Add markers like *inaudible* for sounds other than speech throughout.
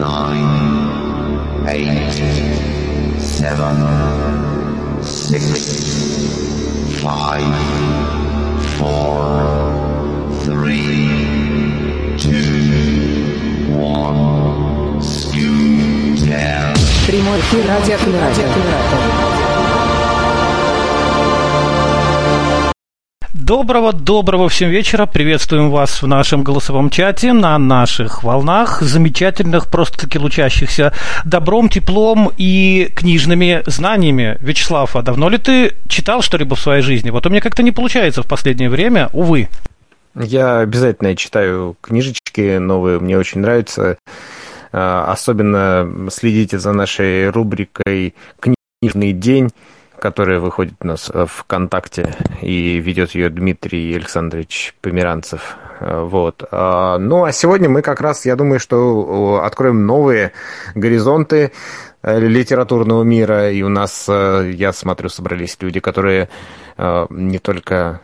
nine, eight, seven, six, five, four, three, two, one, scoot down. Прямой эфир радиоакумулятор. Доброго-доброго всем вечера. Приветствуем вас в нашем голосовом чате, на наших волнах, замечательных, просто-таки лучащихся добром, теплом и книжными знаниями. Вячеслав, а давно ли ты читал что-либо в своей жизни? Вот у меня как-то не получается в последнее время, увы. Я обязательно читаю книжечки новые, мне очень нравится. А, особенно следите за нашей рубрикой «Книжный день», которая выходит у нас в ВКонтакте, и ведет ее Дмитрий Александрович Померанцев. Вот. А, ну, а сегодня мы как раз, я думаю, что откроем новые горизонты э, литературного мира, и у нас, э, я смотрю, собрались люди, которые э, не только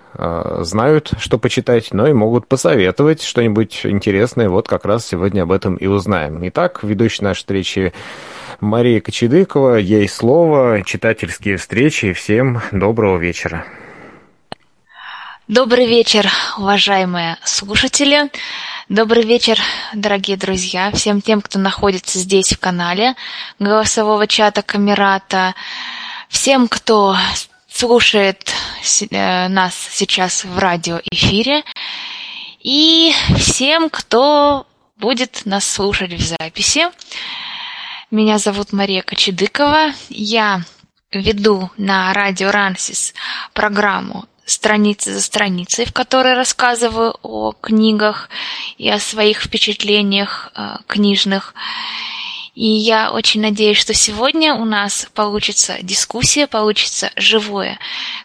знают, что почитать, но и могут посоветовать что-нибудь интересное. Вот как раз сегодня об этом и узнаем. Итак, ведущий нашей встречи Мария Кочедыкова, ей слово, читательские встречи. Всем доброго вечера. Добрый вечер, уважаемые слушатели. Добрый вечер, дорогие друзья, всем тем, кто находится здесь в канале голосового чата Камерата, всем, кто слушает э, нас сейчас в радиоэфире, и всем, кто будет нас слушать в записи. Меня зовут Мария Кочедыкова. Я веду на радио Рансис программу страницы за страницей, в которой рассказываю о книгах и о своих впечатлениях э, книжных. И я очень надеюсь, что сегодня у нас получится дискуссия, получится живое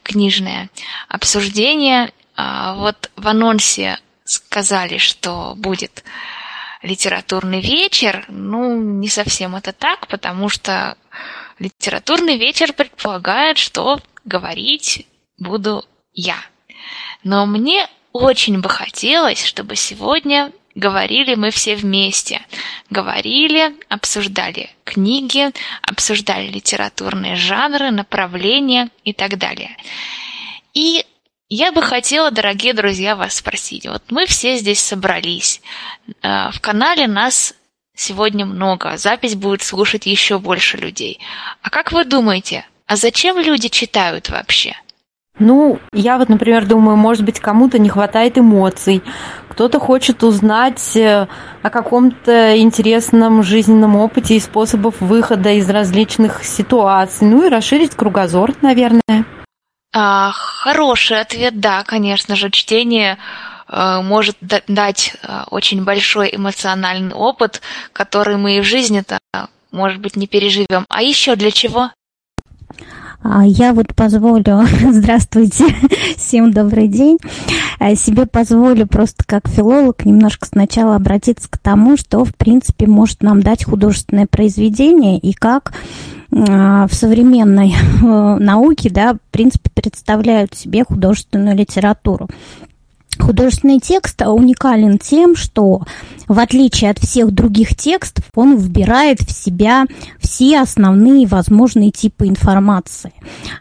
книжное обсуждение. А вот в анонсе сказали, что будет литературный вечер, ну, не совсем это так, потому что литературный вечер предполагает, что говорить буду я. Но мне очень бы хотелось, чтобы сегодня говорили мы все вместе. Говорили, обсуждали книги, обсуждали литературные жанры, направления и так далее. И я бы хотела, дорогие друзья, вас спросить. Вот мы все здесь собрались. Э, в канале нас сегодня много. Запись будет слушать еще больше людей. А как вы думаете, а зачем люди читают вообще? Ну, я вот, например, думаю, может быть, кому-то не хватает эмоций, кто-то хочет узнать э, о каком-то интересном жизненном опыте и способах выхода из различных ситуаций, ну и расширить кругозор, наверное. А, хороший ответ, да, конечно же, чтение э, может дать э, очень большой эмоциональный опыт, который мы и в жизни-то, может быть, не переживем. А еще для чего? А, я вот позволю, *laughs* здравствуйте, *laughs* всем добрый день, а, себе позволю просто как филолог немножко сначала обратиться к тому, что, в принципе, может нам дать художественное произведение и как а, в современной *laughs* э, науке, да, в принципе, представляют себе художественную литературу. Художественный текст уникален тем, что в отличие от всех других текстов, он вбирает в себя все основные возможные типы информации.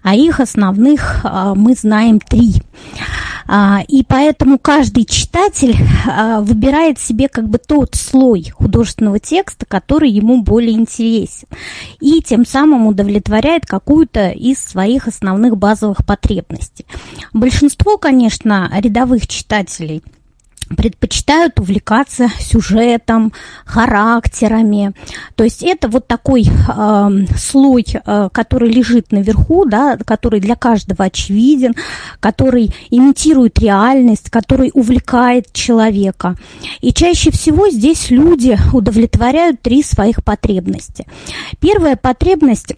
А их основных а, мы знаем три. А, и поэтому каждый читатель а, выбирает себе как бы тот слой художественного текста, который ему более интересен. И тем самым удовлетворяет какую-то из своих основных базовых потребностей. Большинство, конечно, рядовых читателей – предпочитают увлекаться сюжетом, характерами. То есть это вот такой э, слой, э, который лежит наверху, да, который для каждого очевиден, который имитирует реальность, который увлекает человека. И чаще всего здесь люди удовлетворяют три своих потребности. Первая потребность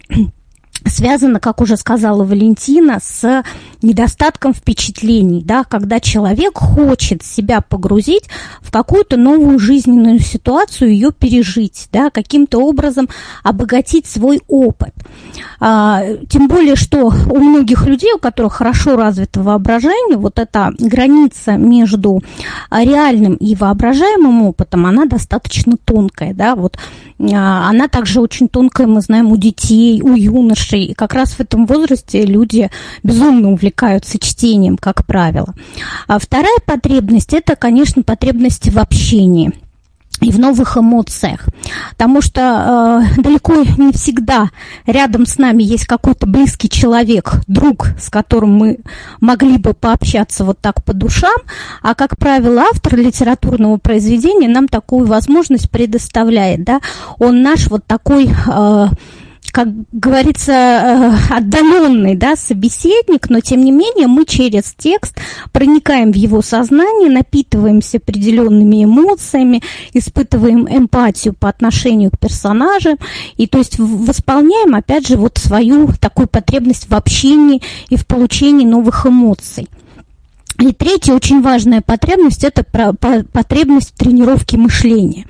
связано, как уже сказала Валентина, с недостатком впечатлений, да, когда человек хочет себя погрузить в какую-то новую жизненную ситуацию, ее пережить, да, каким-то образом обогатить свой опыт. А, тем более, что у многих людей, у которых хорошо развито воображение, вот эта граница между реальным и воображаемым опытом, она достаточно тонкая, да, вот а, она также очень тонкая, мы знаем, у детей, у юношей. И как раз в этом возрасте люди безумно увлекаются чтением, как правило. А вторая потребность – это, конечно, потребность в общении – и в новых эмоциях. Потому что э, далеко не всегда рядом с нами есть какой-то близкий человек, друг, с которым мы могли бы пообщаться вот так по душам, а, как правило, автор литературного произведения нам такую возможность предоставляет. Да? Он наш вот такой... Э, как говорится, э, отдаленный да, собеседник, но тем не менее мы через текст проникаем в его сознание, напитываемся определенными эмоциями, испытываем эмпатию по отношению к персонажам, и то есть восполняем, опять же, вот свою такую потребность в общении и в получении новых эмоций. И третья очень важная потребность – это потребность в тренировке мышления.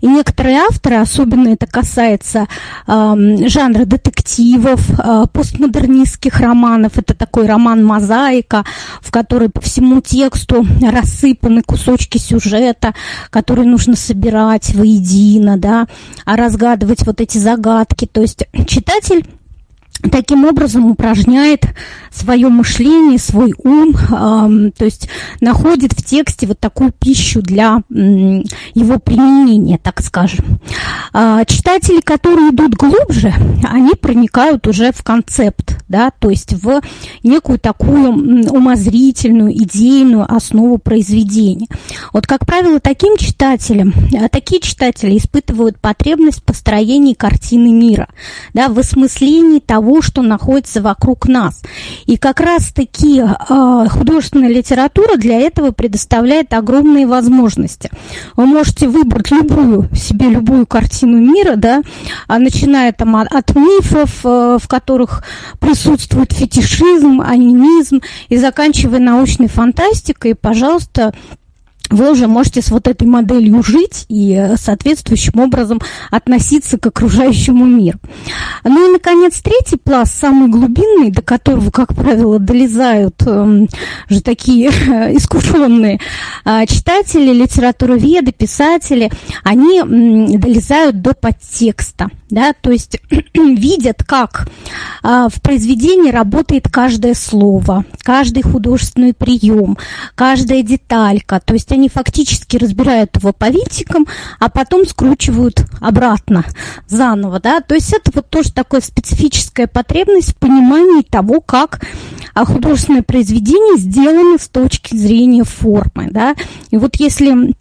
И некоторые авторы, особенно это касается э, жанра детективов, э, постмодернистских романов, это такой роман «Мозаика», в который по всему тексту рассыпаны кусочки сюжета, которые нужно собирать воедино, да, а разгадывать вот эти загадки. То есть читатель таким образом упражняет свое мышление, свой ум, э, то есть находит в тексте вот такую пищу для э, его применения, так скажем. Э, читатели, которые идут глубже, они проникают уже в концепт, да, то есть в некую такую умозрительную, идейную основу произведения. Вот, как правило, таким читателям, а такие читатели испытывают потребность в построении картины мира, да, в осмыслении того, того, что находится вокруг нас. И как раз-таки э, художественная литература для этого предоставляет огромные возможности. Вы можете выбрать любую себе любую картину мира, да, а начиная там от, от мифов, э, в которых присутствует фетишизм, анимизм, и заканчивая научной фантастикой, пожалуйста, вы уже можете с вот этой моделью жить и э, соответствующим образом относиться к окружающему миру. Ну и, наконец, третий пласт, самый глубинный, до которого, как правило, долезают э, же такие *laughs* э, искушенные э, читатели, литературоведы, писатели, они э, долезают до подтекста да, то есть *clears throat* видят, как а, в произведении работает каждое слово, каждый художественный прием, каждая деталька, то есть они фактически разбирают его по винтикам, а потом скручивают обратно, заново, да, то есть это вот тоже такая специфическая потребность в понимании того, как а, художественное произведение сделано с точки зрения формы, да, и вот если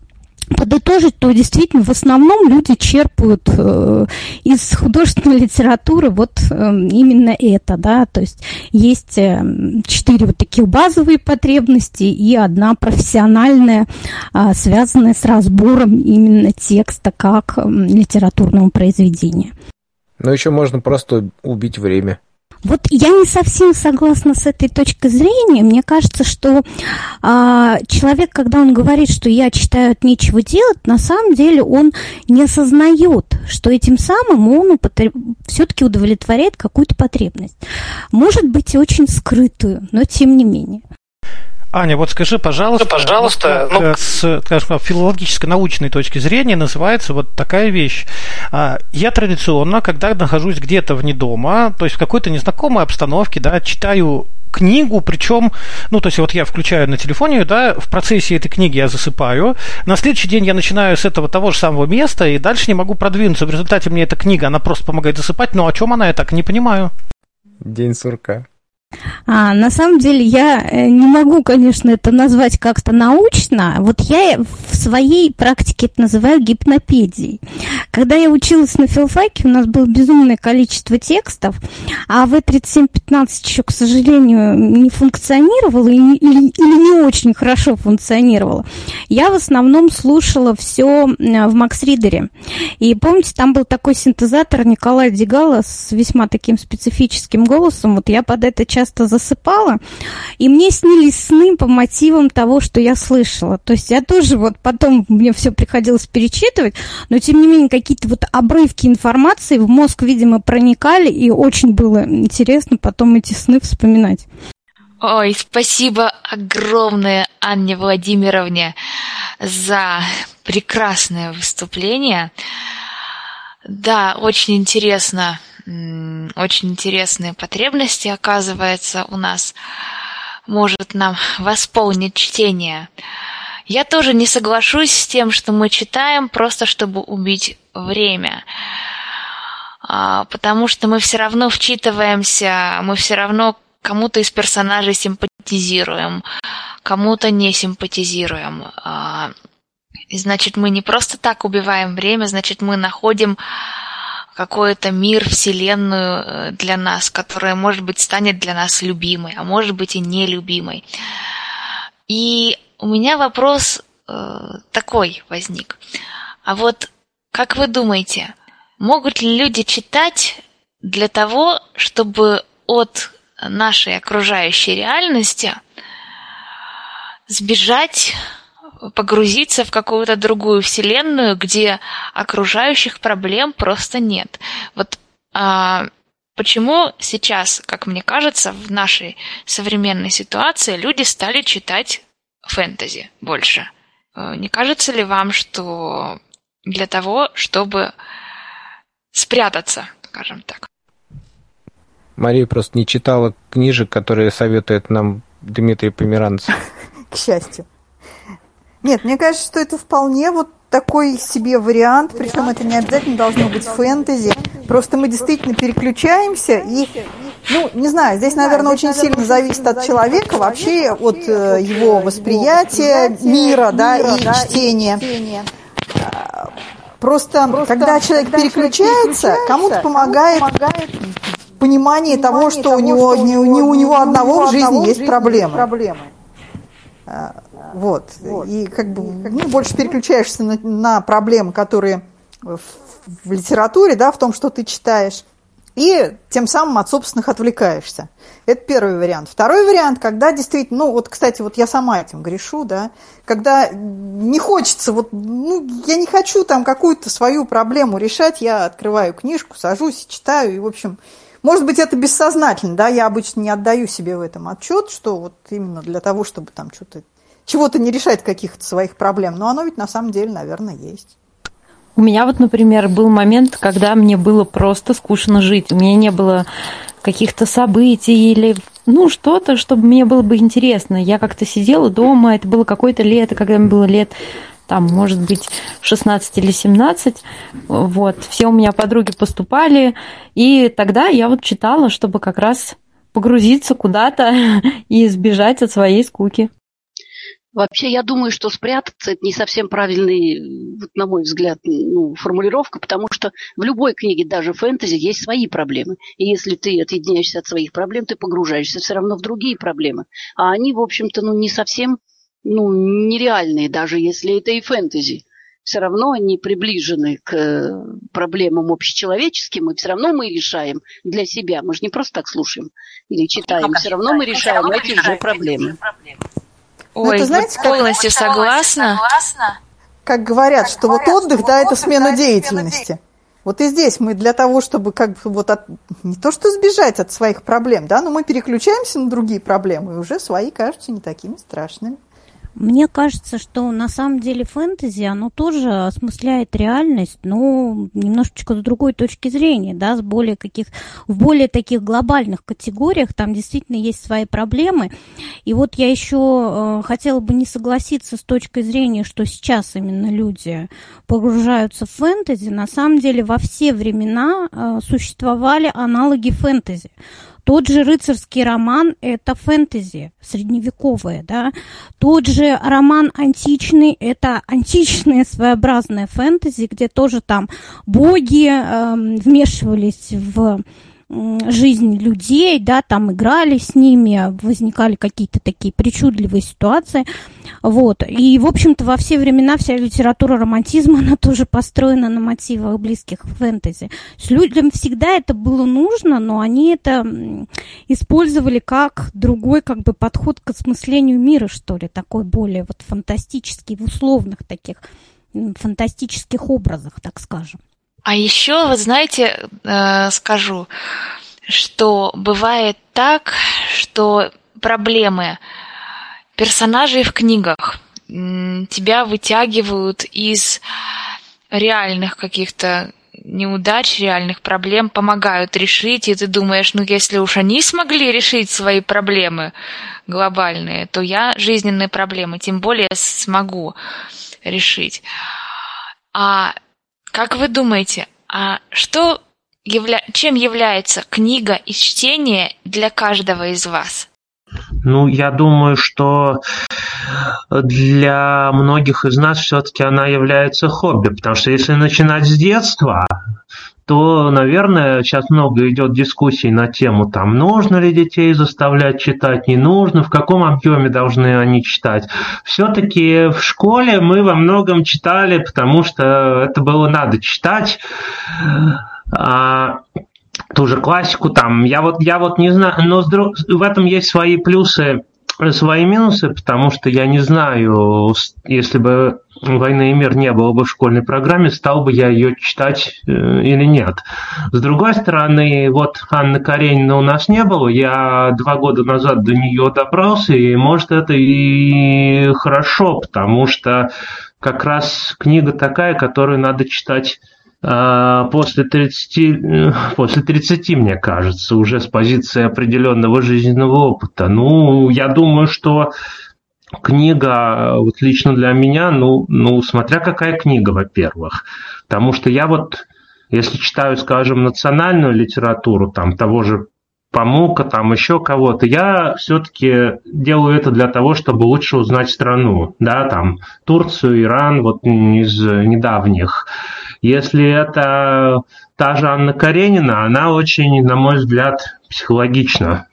подытожить, то действительно в основном люди черпают э, из художественной *laughs* литературы вот э, именно это, да, то есть есть э, четыре вот таких базовые потребности и одна профессиональная, э, связанная с разбором именно текста как э, литературного произведения. Но еще можно просто убить время. Вот я не совсем согласна с этой точкой зрения. Мне кажется, что а, человек, когда он говорит, что я читаю от нечего делать, на самом деле он не осознает, что этим самым он употреб... все-таки удовлетворяет какую-то потребность. Может быть, и очень скрытую, но тем не менее. Аня, вот скажи, пожалуйста, пожалуйста, ну, с, скажем, филологической научной точки зрения называется вот такая вещь. А, я традиционно, когда нахожусь где-то вне дома, то есть в какой-то незнакомой обстановке, да, читаю книгу, причем, ну, то есть вот я включаю на телефоне, да, в процессе этой книги я засыпаю, на следующий день я начинаю с этого того же самого места, и дальше не могу продвинуться. В результате мне эта книга, она просто помогает засыпать, но о чем она, я так не понимаю. День сурка. А, на самом деле я э, не могу, конечно, это назвать как-то научно. Вот я в своей практике это называю гипнопедией. Когда я училась на филфаке, у нас было безумное количество текстов, а в E3715 еще, к сожалению, не функционировало или, или, или не очень хорошо функционировало. Я в основном слушала все в Максридере. И помните, там был такой синтезатор Николая Дегала с весьма таким специфическим голосом. Вот я под это часто засыпала, и мне снились сны по мотивам того, что я слышала. То есть я тоже вот потом мне все приходилось перечитывать, но тем не менее какие-то вот обрывки информации в мозг, видимо, проникали, и очень было интересно потом эти сны вспоминать. Ой, спасибо огромное Анне Владимировне за прекрасное выступление. Да, очень интересно. Очень интересные потребности, оказывается, у нас может нам восполнить чтение. Я тоже не соглашусь с тем, что мы читаем просто чтобы убить время. А, Потому что мы все равно вчитываемся, мы все равно кому-то из персонажей симпатизируем, кому-то не симпатизируем. А, И значит, мы не просто так убиваем время, значит, мы находим какой-то мир, вселенную э, для нас, которая, может быть, станет для нас любимой, а может быть и нелюбимой. И у меня вопрос э, такой возник. А вот как вы думаете, могут ли люди читать для того, чтобы от нашей окружающей реальности сбежать, погрузиться в какую-то другую вселенную, где окружающих проблем просто нет? Вот а, почему сейчас, как мне кажется, в нашей современной ситуации люди стали читать фэнтези больше? Э, Не кажется ли вам, что для того, чтобы спрятаться, скажем так? Мария просто не читала книжек, которые советует нам Дмитрий Померанцев. к счастью. Нет, мне кажется, что это вполне вот такой себе вариант, причем это не обязательно должно быть фэнтези. Просто мы действительно переключаемся и, ну, не знаю, здесь, наверное, очень сильно зависит от человека, вообще от э, его восприятия мира, да, и чтения. А, Просто, когда человек переключается, кому-то помогает понимание того, что у него не, не у него одного в жизни есть проблемы. А, Вот. И как бы ну, больше переключаешься на, на проблемы, которые в, в литературе, да, в том, что ты читаешь, и тем самым от собственных отвлекаешься. Это первый вариант. Второй вариант, когда действительно, ну вот, кстати, вот я сама этим грешу, да, когда не хочется, вот, ну, я не хочу там какую-то свою проблему решать, я открываю книжку, сажусь, читаю, и, в общем, может быть, это бессознательно, да, я обычно не отдаю себе в этом отчет, что вот именно для того, чтобы там что-то, чего-то не решать каких-то своих проблем, но оно ведь на самом деле, наверное, есть. У меня вот, например, был момент, когда мне было просто скучно жить. У меня не было каких-то событий или ну что-то, чтобы мне было бы интересно. Я как-то сидела дома, это было какое-то лето, когда мне было лет там, может быть, 16 или 17, вот, все у меня подруги поступали, и тогда я вот читала, чтобы как раз погрузиться куда-то *laughs* и избежать от своей скуки. Вообще, я думаю, что спрятаться – это не совсем правильный, вот, на мой взгляд, ну, формулировка, потому что в любой книге, даже фэнтези, есть свои проблемы. И если ты отъединяешься от своих проблем, ты погружаешься все равно в другие проблемы. А они, в общем-то, ну, не совсем ну, нереальные, даже если это и фэнтези. Все равно они приближены к э, проблемам общечеловеческим, и все равно мы решаем для себя. Мы же не просто так слушаем или читаем, все равно мы решаем эти же проблемы. Ну, Ой, это знаете, вот как- полностью согласна. Как говорят, что вот отдых, да, это смена деятельности. Вот и здесь мы для того, чтобы как бы вот от, не то что сбежать от своих проблем, да, но мы переключаемся на другие проблемы, и уже свои кажутся не такими страшными. Мне кажется, что на самом деле фэнтези, оно тоже осмысляет реальность, но немножечко с другой точки зрения, да, с более каких, в более таких глобальных категориях, там действительно есть свои проблемы. И вот я еще э, хотела бы не согласиться с точкой зрения, что сейчас именно люди погружаются в фэнтези. На самом деле во все времена э, существовали аналоги фэнтези. Тот же рыцарский роман – это фэнтези средневековое, да. Тот же роман античный – это античное своеобразное фэнтези, где тоже там боги эм, вмешивались в жизнь людей, да, там играли с ними, возникали какие-то такие причудливые ситуации, вот, и, в общем-то, во все времена вся литература романтизма, *laughs* она тоже построена на мотивах близких к фэнтези. Есть людям всегда это было нужно, но они это использовали как другой, как бы, подход к осмыслению мира, что ли, такой более вот фантастический, в условных таких фантастических образах, так скажем. А еще, вот знаете, э, скажу, что бывает так, что проблемы персонажей в книгах тебя вытягивают из реальных каких-то неудач, реальных проблем помогают решить, и ты думаешь, ну если уж они смогли решить свои проблемы глобальные, то я жизненные проблемы тем более смогу решить. А как вы думаете, а что явля... чем является книга и чтение для каждого из вас? Ну, я думаю, что для многих из нас все-таки она является хобби, потому что если начинать с детства, то, наверное, сейчас много идет дискуссий на тему, там, нужно ли детей заставлять читать, не нужно, в каком объеме должны они читать. Все-таки в школе мы во многом читали, потому что это было надо читать. А, ту же классику там. Я вот, я вот не знаю, но в этом есть свои плюсы, свои минусы, потому что я не знаю, если бы «Война и мир» не было бы в школьной программе, стал бы я ее читать э, или нет. С другой стороны, вот Анны Каренина у нас не было, я два года назад до нее добрался, и может это и хорошо, потому что как раз книга такая, которую надо читать после 30, после 30, мне кажется, уже с позиции определенного жизненного опыта. Ну, я думаю, что книга, вот лично для меня, ну, ну, смотря какая книга, во-первых. Потому что я вот, если читаю, скажем, национальную литературу, там, того же Памука, там еще кого-то, я все-таки делаю это для того, чтобы лучше узнать страну, да, там, Турцию, Иран, вот из недавних. Если это та же Анна Каренина, она очень, на мой взгляд, психологична.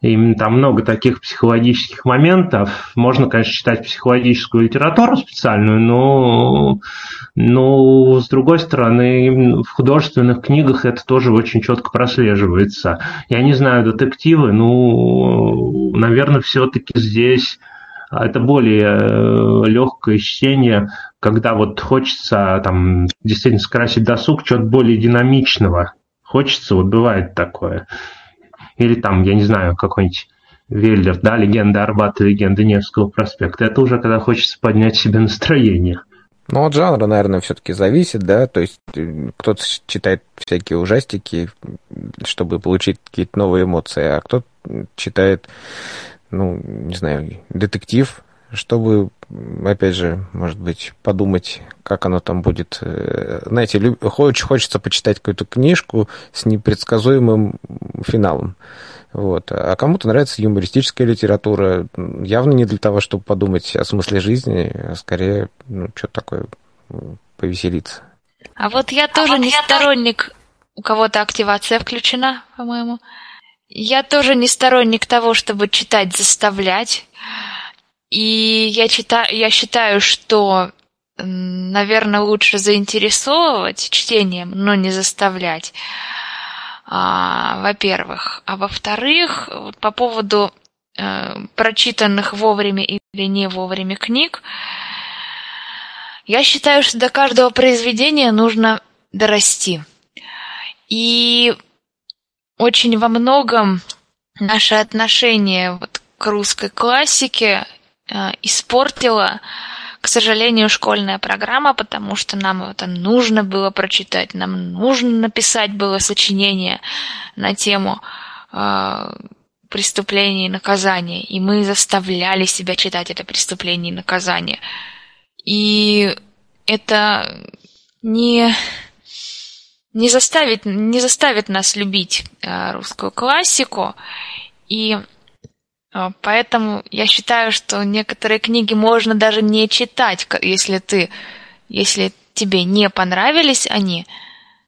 И там много таких психологических моментов. Можно, конечно, читать психологическую литературу специальную, но, но с другой стороны, в художественных книгах это тоже очень четко прослеживается. Я не знаю, детективы, ну, наверное, все-таки здесь это более э, легкое чтение, когда вот хочется там действительно скрасить досуг, чего-то более динамичного. Хочется, вот бывает такое. Или там, я не знаю, какой-нибудь Веллер, да, легенда Арбата, легенда Невского проспекта. Это уже когда хочется поднять себе настроение. Ну, от жанра, наверное, все-таки зависит, да, то есть э, кто-то читает всякие ужастики, чтобы получить какие-то новые эмоции, а кто-то читает ну, не знаю, детектив, чтобы, опять же, может быть, подумать, как оно там будет. Э, знаете, люб... очень хочется почитать какую-то книжку с непредсказуемым финалом. Вот. А кому-то нравится юмористическая литература. Явно не для того, чтобы подумать о смысле жизни, а скорее, ну, что такое, повеселиться. А вот я тоже а вот не я сторонник... У кого-то активация включена, по-моему. Я тоже не сторонник того, чтобы читать заставлять. И я, читаю, я считаю, что, наверное, лучше заинтересовывать чтением, но не заставлять. А, во-первых. А во-вторых, по поводу э, прочитанных вовремя или не вовремя книг, я считаю, что до каждого произведения нужно дорасти. И очень во многом наше отношение вот к русской классике испортила, к сожалению, школьная программа, потому что нам это нужно было прочитать, нам нужно написать было сочинение на тему э, преступления и наказания, и мы заставляли себя читать это преступление и наказание. И это не не заставит, не заставит нас любить э, русскую классику. И э, поэтому я считаю, что некоторые книги можно даже не читать, если ты, если тебе не понравились они,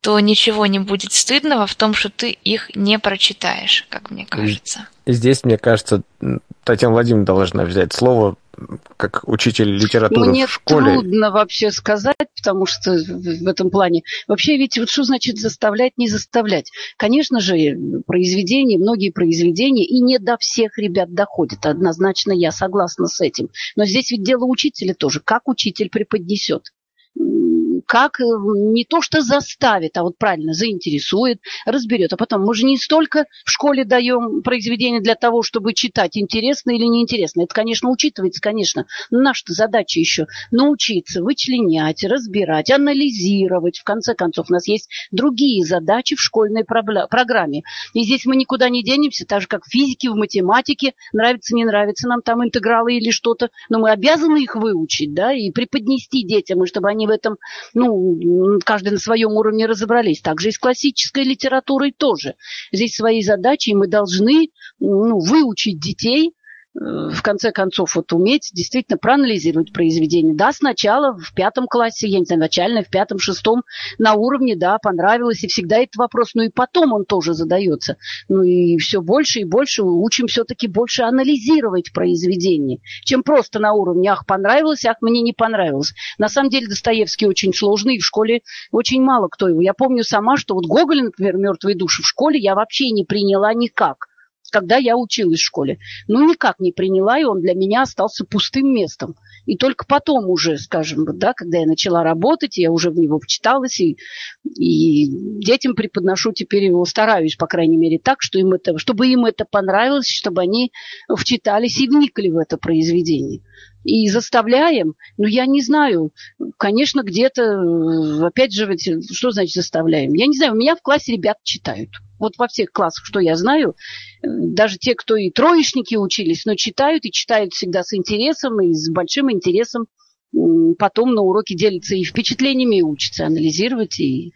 то ничего не будет стыдного в том, что ты их не прочитаешь, как мне кажется. И здесь, мне кажется, Татьяна Владимировна должна взять слово, как учитель литературы Мне в школе. трудно вообще сказать, потому что в этом плане... Вообще ведь вот что значит заставлять, не заставлять? Конечно же, произведения, многие произведения и не до всех ребят доходят. Однозначно я согласна с этим. Но здесь ведь дело учителя тоже. Как учитель преподнесет? Как э, не то что заставит, а вот правильно заинтересует, разберет. А потом мы же не столько в школе даем произведения для того, чтобы читать, интересно или неинтересно. Это, конечно, учитывается, конечно. Но наша задача еще научиться вычленять, разбирать, анализировать. В конце концов, у нас есть другие задачи в школьной программе. И здесь мы никуда не денемся, так же, как в физике, в математике. Нравится, не нравится нам там интегралы или что-то. Но мы обязаны их выучить, да, и преподнести детям, и чтобы они в этом ну, каждый на своем уровне разобрались. Также и с классической литературой тоже. Здесь свои задачи, и мы должны ну, выучить детей в конце концов, вот уметь действительно проанализировать произведение. Да, сначала в пятом классе, я не знаю, начально, в пятом, шестом на уровне, да, понравилось, и всегда этот вопрос, ну и потом он тоже задается. Ну и все больше и больше учим все-таки больше анализировать произведение, чем просто на уровне, ах, понравилось, ах, мне не понравилось. На самом деле Достоевский очень сложный, и в школе очень мало кто его. Я помню сама, что вот Гоголь, например, «Мертвые души» в школе я вообще не приняла никак когда я училась в школе. Ну, никак не приняла, и он для меня остался пустым местом. И только потом уже, скажем, да, когда я начала работать, я уже в него вчиталась, и, и детям преподношу теперь его, стараюсь, по крайней мере, так, что им это, чтобы им это понравилось, чтобы они вчитались и вникли в это произведение и заставляем, ну, я не знаю, конечно, где-то, э, опять же, что значит заставляем? Я не знаю, у меня в классе ребят читают. Вот во всех классах, что я знаю, даже те, кто и троечники учились, но читают, и читают всегда с интересом, и с большим интересом. Потом на уроке делятся и впечатлениями, и учатся анализировать, и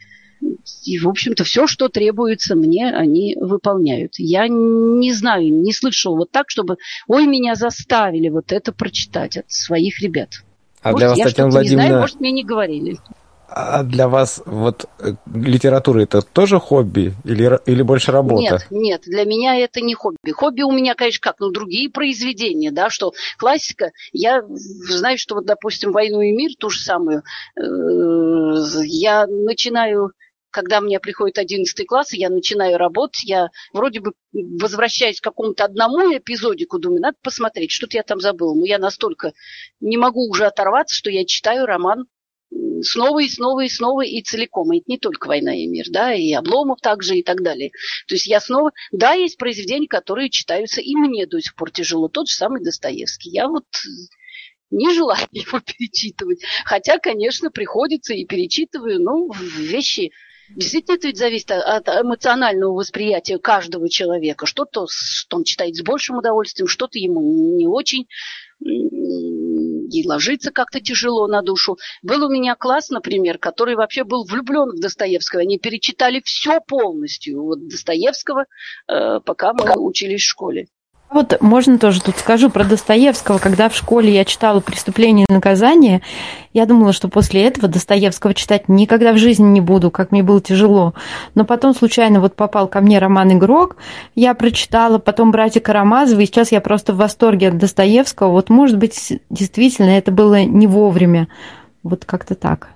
и, в общем-то, все, что требуется мне, они выполняют. Я не знаю, не слышал вот так, чтобы, ой, меня заставили вот это прочитать от своих ребят. А может, для вас, я Татьяна что-то не Владимировна, знаю, может, мне не говорили. А для вас вот э, литература это тоже хобби или, или больше работа? Нет, нет, для меня это не хобби. Хобби у меня, конечно, как, ну, другие произведения, да, что классика, я знаю, что вот, допустим, «Войну и мир», ту же самую, э, я начинаю когда мне приходит 11 класс, я начинаю работать, я вроде бы возвращаюсь к какому-то одному эпизодику, думаю, надо посмотреть, что-то я там забыла. Но я настолько не могу уже оторваться, что я читаю роман снова и снова и снова и целиком. И это не только «Война и мир», да, и Обломов также и так далее. То есть я снова... Да, есть произведения, которые читаются, и мне до сих пор тяжело. Тот же самый Достоевский. Я вот не желаю *laughs* его перечитывать. Хотя, конечно, приходится и перечитываю, ну, вещи Действительно, это ведь зависит от эмоционального восприятия каждого человека. Что-то что он читает с большим удовольствием, что-то ему не очень и ложится как-то тяжело на душу. Был у меня класс, например, который вообще был влюблен в Достоевского. Они перечитали все полностью вот Достоевского, э, пока мы учились в школе. Вот можно тоже тут скажу про Достоевского. Когда в школе я читала «Преступление и наказание», я думала, что после этого Достоевского читать никогда в жизни не буду, как мне было тяжело. Но потом случайно вот попал ко мне роман «Игрок», я прочитала, потом «Братья Карамазовы», и сейчас я просто в восторге от Достоевского. Вот, может быть, действительно, это было не вовремя. Вот как-то так.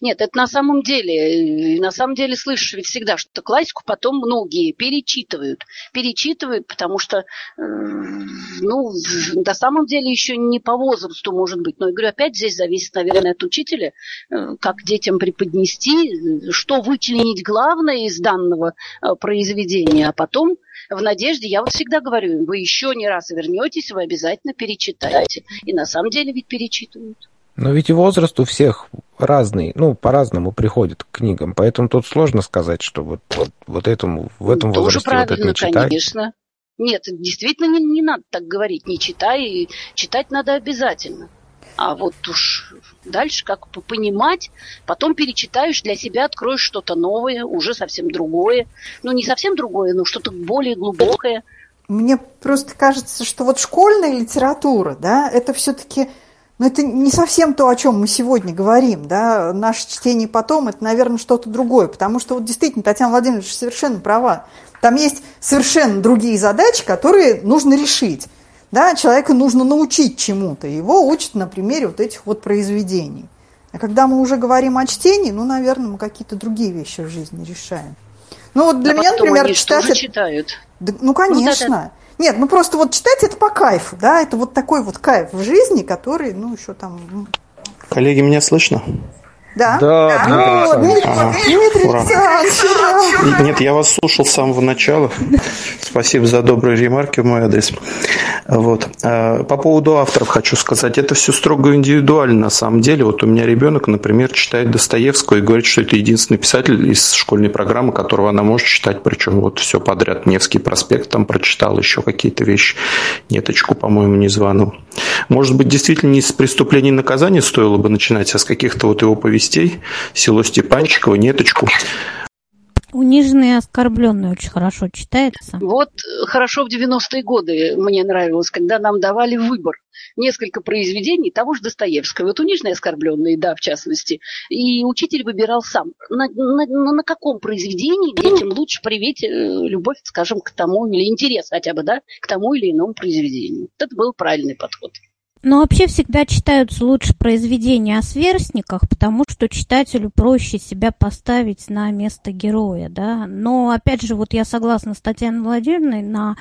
Нет, это на самом деле, на самом деле слышишь ведь всегда, что классику потом многие перечитывают. Перечитывают, потому что, э, ну, на самом деле еще не по возрасту может быть. Но я говорю, опять здесь зависит, наверное, от учителя, э, как детям преподнести, что вычленить главное из данного э, произведения, а потом в надежде, я вот всегда говорю, вы еще не раз вернетесь, вы обязательно перечитаете. И на самом деле ведь перечитывают. Но ведь и возраст у всех разный, ну, по-разному приходит к книгам, поэтому тут сложно сказать, что вот, вот, вот этому, в этом Тоже возрасте вот это не читать. конечно. Нет, действительно не, не надо так говорить, не читай, читать надо обязательно. А вот уж дальше как понимать, потом перечитаешь, для себя откроешь что-то новое, уже совсем другое. Ну, не совсем другое, но что-то более глубокое. Мне просто кажется, что вот школьная литература, да, это все-таки но это не совсем то, о чем мы сегодня говорим. Да? Наше чтение потом – это, наверное, что-то другое. Потому что вот действительно Татьяна Владимировна совершенно права. Там есть совершенно другие задачи, которые нужно решить. Да? Человека нужно научить чему-то. Его учат на примере вот этих вот произведений. А когда мы уже говорим о чтении, ну, наверное, мы какие-то другие вещи в жизни решаем. Ну, вот для а меня, например, читать... Читают? Да, ну, конечно. Ну, да, да. Нет, ну просто вот читать это по кайфу, да, это вот такой вот кайф в жизни, который, ну, еще там... Коллеги, меня слышно? Да? Да, О, Дмитрий Дмитрий, Ага. Дмитрий Ура. Александрович, ура! Нет, я вас слушал с самого начала. Спасибо за добрые ремарки в мой адрес. Вот. А, По поводу авторов хочу сказать, это все строго индивидуально на самом деле. Вот у меня ребенок, например, читает Достоевского и говорит, что это единственный писатель из школьной программы, которого она может читать, причем вот все подряд. Невский проспект там прочитал, еще какие-то вещи. Неточку, по-моему, не звонил. Может быть, действительно не с преступлений и наказаний стоило бы начинать, а с каких-то вот его повестей. Село Степанчиково, Неточку. Униженный и оскорбленный очень хорошо читается. Вот э, хорошо в 90-е годы мне нравилось, когда нам давали выбор. Несколько произведений того же Достоевского. Вот униженные и оскорбленные, да, в частности. И учитель выбирал сам. На, на- на- каком произведении детям лучше привить э, любовь, скажем, к тому, или интерес хотя бы, да, к тому или иному произведению. Вот Это был правильный подход. Но вообще всегда читаются лучше произведения о сверстниках, потому что читателю проще себя поставить на место героя, да. Но опять же, вот я согласна с Татьяной Владимировной на,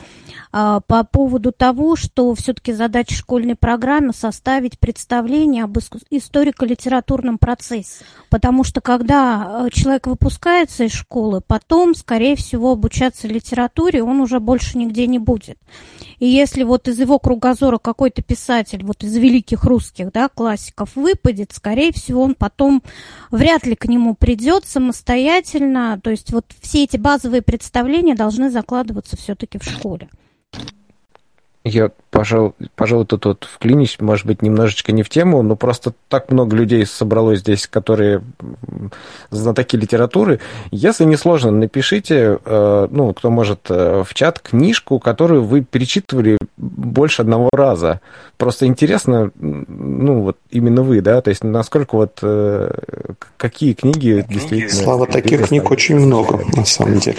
а, по поводу того, что все-таки задача школьной программы составить представление об историко-литературном процессе. Потому что когда э, человек выпускается из школы, потом, скорее всего, обучаться литературе он уже больше нигде не будет. И если вот из его кругозора какой-то писатель, вот из великих русских, да, классиков выпадет, скорее всего, он потом вряд ли к нему придет самостоятельно. То есть вот все эти базовые представления должны закладываться все-таки в школе. Я, пожалуй, пожалуй, тут вот вклинюсь, может быть, немножечко не в тему, но просто так много людей собралось здесь, которые знатоки литературы. Если не сложно, напишите, э, ну, кто может, э, в чат книжку, которую вы перечитывали больше одного раза. Просто интересно, ну, вот именно вы, да, то есть насколько вот, э, какие книги действительно... Слава, таких книг очень много, на самом деле.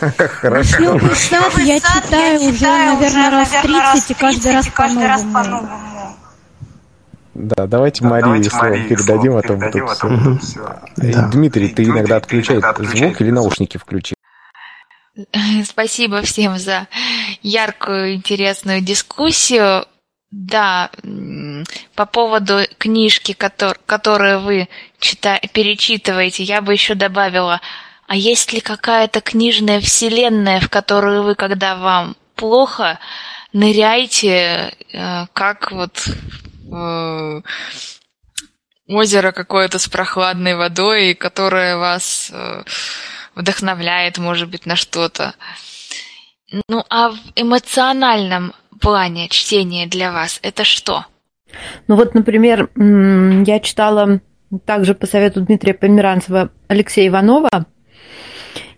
*laughs* Хорошо. Сад я читаю уже, наверное, раз 30 и каждый раз по-новому. Да, давайте Марии слово передадим, а то мы тут всё. Мгм. Э, Да. Дмитрий, ты иногда отключай звук или наушники включи. *laughs* Спасибо всем за яркую, интересную дискуссию. Да, по поводу книжки, котор- которую вы чита- перечитываете, я бы еще добавила, а есть ли какая-то книжная вселенная, в которую вы, когда вам плохо, ныряйте, э, как вот э, озеро какое-то с прохладной водой, которое вас э, вдохновляет, может быть, на что-то. Ну, а в эмоциональном плане чтение для вас это что? Ну вот, например, я читала также по совету Дмитрия Померанцева Алексея Иванова,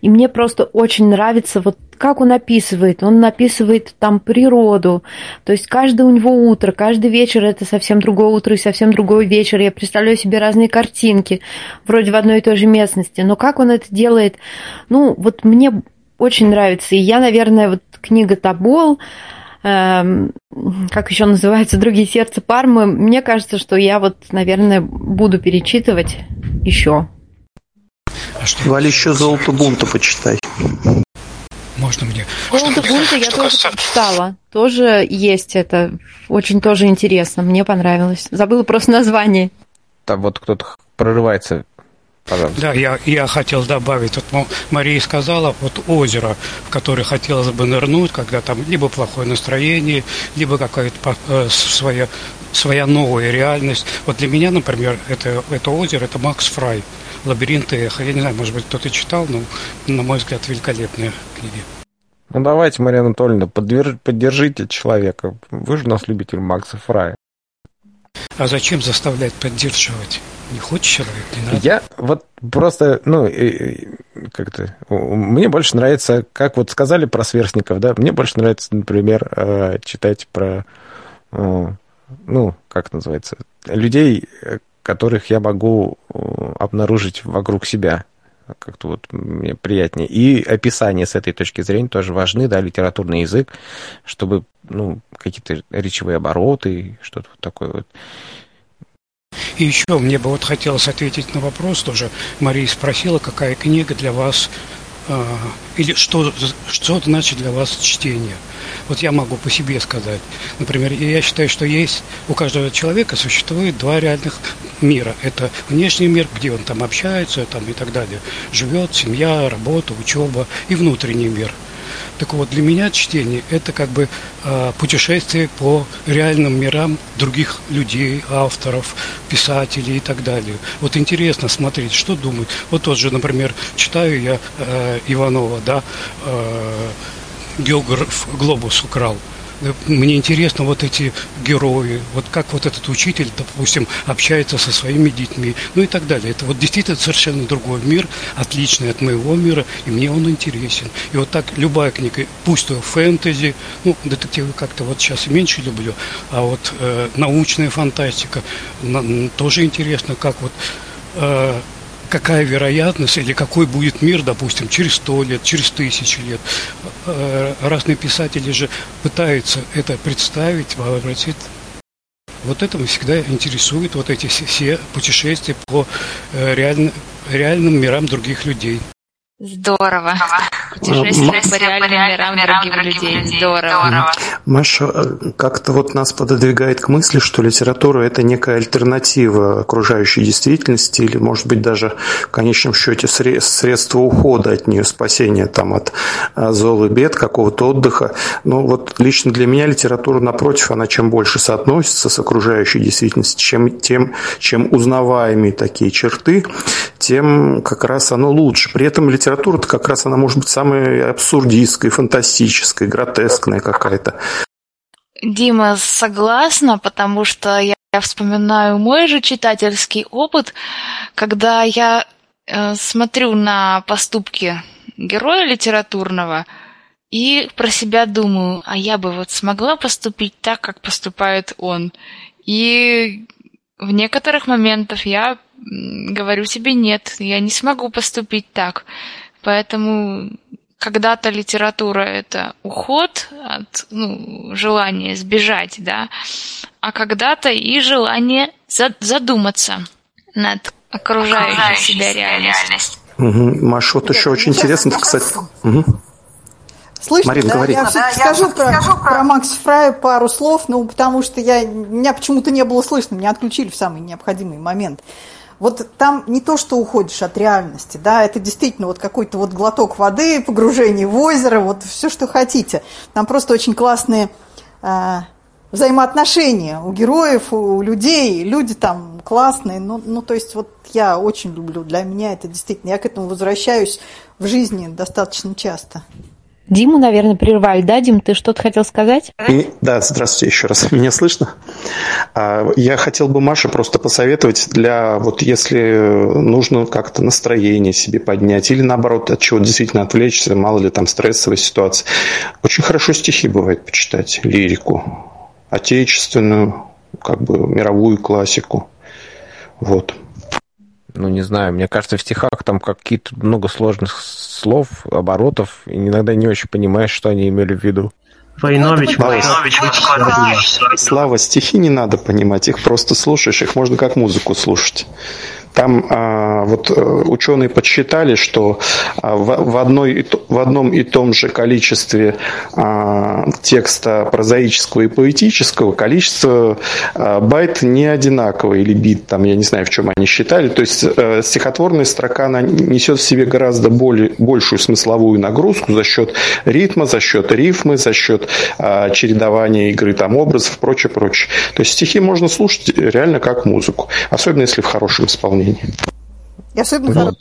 и мне просто очень нравится вот как он описывает. Он описывает там природу. То есть каждое у него утро, каждый вечер это совсем другое утро и совсем другой вечер. Я представляю себе разные картинки, вроде в одной и той же местности. Но как он это делает, ну вот мне очень нравится. И я, наверное, вот книга Табол, эм, как еще называется, «Другие сердца Пармы», мне кажется, что я вот, наверное, буду перечитывать еще. Вали еще «Золото бунта» почитай. Можно мне? «Голода бунта» я тоже прочитала. Тоже есть это. Очень тоже интересно. Мне понравилось. Забыла просто название. Там вот кто-то прорывается, пожалуйста. Да, я, я хотел добавить, вот Ма- Мария сказала, вот озеро, в которое хотелось бы нырнуть, когда там либо плохое настроение, либо какая-то э, своя, своя новая реальность. Вот для меня, например, это, это озеро, это Макс Фрай, «Лабиринт эхо». Я не знаю, может быть, кто-то читал, но, на мой взгляд, великолепная книга. Ну давайте, Мария Анатольевна, поддерж- поддержите человека. Вы же у нас любитель Макса Фрая. А зачем заставлять поддерживать? Не хочет человек, не надо. Я вот просто, ну, как-то... Мне больше нравится, как вот сказали про сверстников, да, мне больше нравится, например, э, читать про, э, ну, как это называется, людей, которых я могу э, обнаружить вокруг себя. Как-то вот мне приятнее. И описания с этой точки зрения тоже важны, да, литературный язык, чтобы, ну, какие-то речевые обороты, что-то вот такое вот. И еще мне бы вот хотелось ответить на вопрос тоже. Мария спросила, какая книга для вас или что, что значит для вас чтение. Вот я могу по себе сказать. Например, я считаю, что есть у каждого человека существует два реальных мира. Это внешний мир, где он там общается там, и так далее. Живет, семья, работа, учеба и внутренний мир – так вот, для меня чтение – это как бы э, путешествие по реальным мирам других людей, авторов, писателей и так далее. Вот интересно смотреть, что думают. Вот тот же, например, читаю я э, Иванова, да, э, географ «Глобус» украл – мне интересно вот эти герои, вот как вот этот учитель, допустим, общается со своими детьми, ну и так далее. Это вот действительно совершенно другой мир, отличный от моего мира, и мне он интересен. И вот так любая книга, пусть то фэнтези, ну, детективы как-то вот сейчас меньше люблю, а вот э, научная фантастика на, тоже интересно, как вот э, какая вероятность или какой будет мир, допустим, через сто лет, через тысячи лет. Э, разные писатели же пытаются это представить, вообразить. Вот это всегда интересует, вот эти все путешествия по э, реально, реальным мирам других людей. Здорово. Путешествие по реальным мирам других людей. Здорово. Маша, э, как-то вот нас пододвигает к мысли, что литература – это некая альтернатива окружающей действительности или, может быть, даже в конечном счете средство ухода от нее, спасения там, от э, зол и бед, какого-то отдыха. Но вот лично для меня литература, напротив, она чем больше соотносится с окружающей действительностью, чем, тем, чем узнаваемые такие черты, тем как раз оно лучше. При этом литература литература-то как раз она может быть самая абсурдистская, фантастическая, гротескная какая-то. Дима, согласна, потому что я, я вспоминаю мой же читательский опыт, когда я э, смотрю на поступки героя литературного и про себя думаю, а я бы вот смогла поступить так, как поступает он. И в некоторых моментах я говорю себе нет, я не смогу поступить так. Поэтому когда-то литература это уход от ну, желания сбежать, да, а когда-то и желание задуматься над окружающей, окружающей себя реальностью. Угу. Маш, вот еще очень интересно, кстати. Угу. Слышно, Марин, да? говори. Я да, скажу, я про, скажу про, про Макс Фрая пару слов, ну, потому что я, меня почему-то не было слышно, меня отключили в самый необходимый момент. Вот там не то, что уходишь от реальности, да, это действительно вот какой-то вот глоток воды, погружение в озеро, вот все, что хотите. Там просто очень классные э, взаимоотношения у героев, у людей, люди там классные, ну, ну, то есть вот я очень люблю, для меня это действительно, я к этому возвращаюсь в жизни достаточно часто. Диму, наверное, прервали. Да, Дим, ты что-то хотел сказать? Да, здравствуйте еще раз. *laughs* Меня слышно? А, я хотел бы Маше просто посоветовать для, вот если нужно как-то настроение себе поднять или наоборот от чего действительно отвлечься, мало ли там стрессовая ситуация. Очень хорошо стихи бывает почитать, лирику, отечественную, как бы мировую классику. Вот ну, не знаю, мне кажется, в стихах там какие-то много сложных слов, оборотов, и иногда не очень понимаешь, что они имели в виду. Войнович, Войнович, Слава, стихи не надо понимать, их просто слушаешь, их можно как музыку слушать. Там а, вот э, ученые подсчитали, что а, в, в, одной, в одном и том же количестве а, текста прозаического и поэтического количество байт не одинаковое, или бит, там, я не знаю, в чем они считали. То есть а, стихотворная строка, она несет в себе гораздо более, большую смысловую нагрузку за счет ритма, за счет рифмы, за счет а, чередования игры там образов, прочее, прочее. То есть стихи можно слушать реально как музыку, особенно если в хорошем исполнении исполнении. И особенно ну,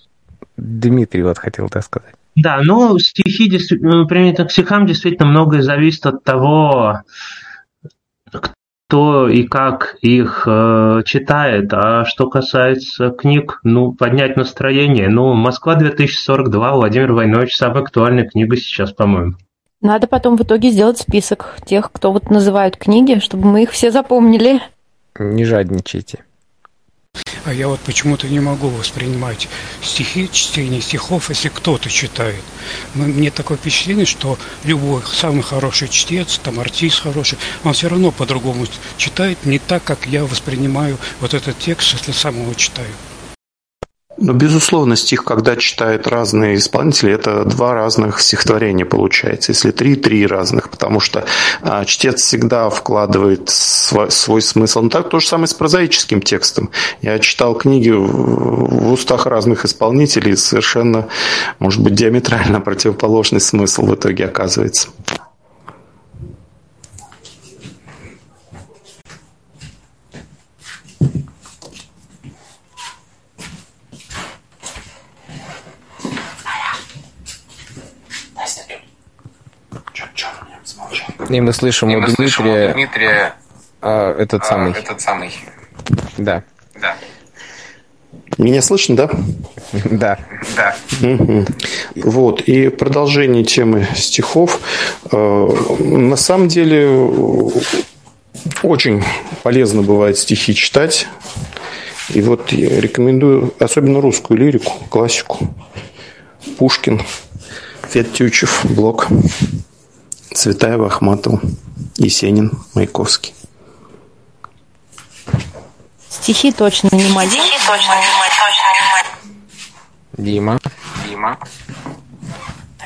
Дмитрий вот хотел это сказать. Да, ну стихи, действительно, применительно к стихам действительно многое зависит от того, кто и как их э, читает. А что касается книг, ну, поднять настроение. Ну, Москва 2042, Владимир Войнович, самая актуальная книга сейчас, по-моему. Надо потом в итоге сделать список тех, кто вот называют книги, чтобы мы их все запомнили. Не жадничайте. А я вот почему-то не могу воспринимать стихи, чтение стихов, если кто-то читает. Мне такое впечатление, что любой самый хороший чтец, там артист хороший, он все равно по-другому читает, не так, как я воспринимаю вот этот текст, если сам его читаю. Ну, безусловно, стих, когда читают разные исполнители, это два разных стихотворения получается. Если три, три разных, потому что а, чтец всегда вкладывает свой, свой смысл. Ну, так то же самое с прозаическим текстом. Я читал книги в устах разных исполнителей, совершенно, может быть, диаметрально *laughs* противоположный смысл в итоге оказывается. И мы слышим И у мы слышим Дмитрия, у Дмитрия а, этот а, самый. этот самый. Да. Да. Меня слышно, да? *laughs* Да. Да. Мгм. Вот, и продолжение темы стихов. Э, На самом деле очень полезно бывает стихи читать. И вот я рекомендую особенно русскую лирику, классику. Пушкин, Фед Тютчев, Блок, Цветаева, Ахматова, Есенин, Маяковский. Стихи точно не мои. Дима, Дима,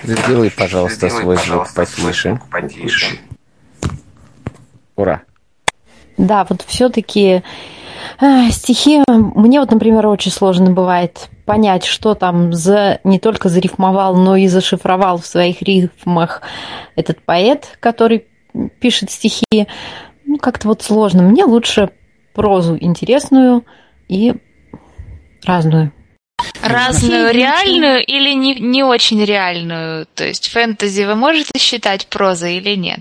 сделай, пожалуйста, сделай, свой звук пожалуйста, свой потише. звук потише. Ура. Да, вот все-таки стихи мне вот, например, очень сложно бывает понять, что там за не только зарифмовал, но и зашифровал в своих рифмах этот поэт, который пишет стихи. Ну, как-то вот сложно. Мне лучше прозу интересную и разную. Разную реальную или не, не очень реальную? То есть фэнтези вы можете считать прозой или нет?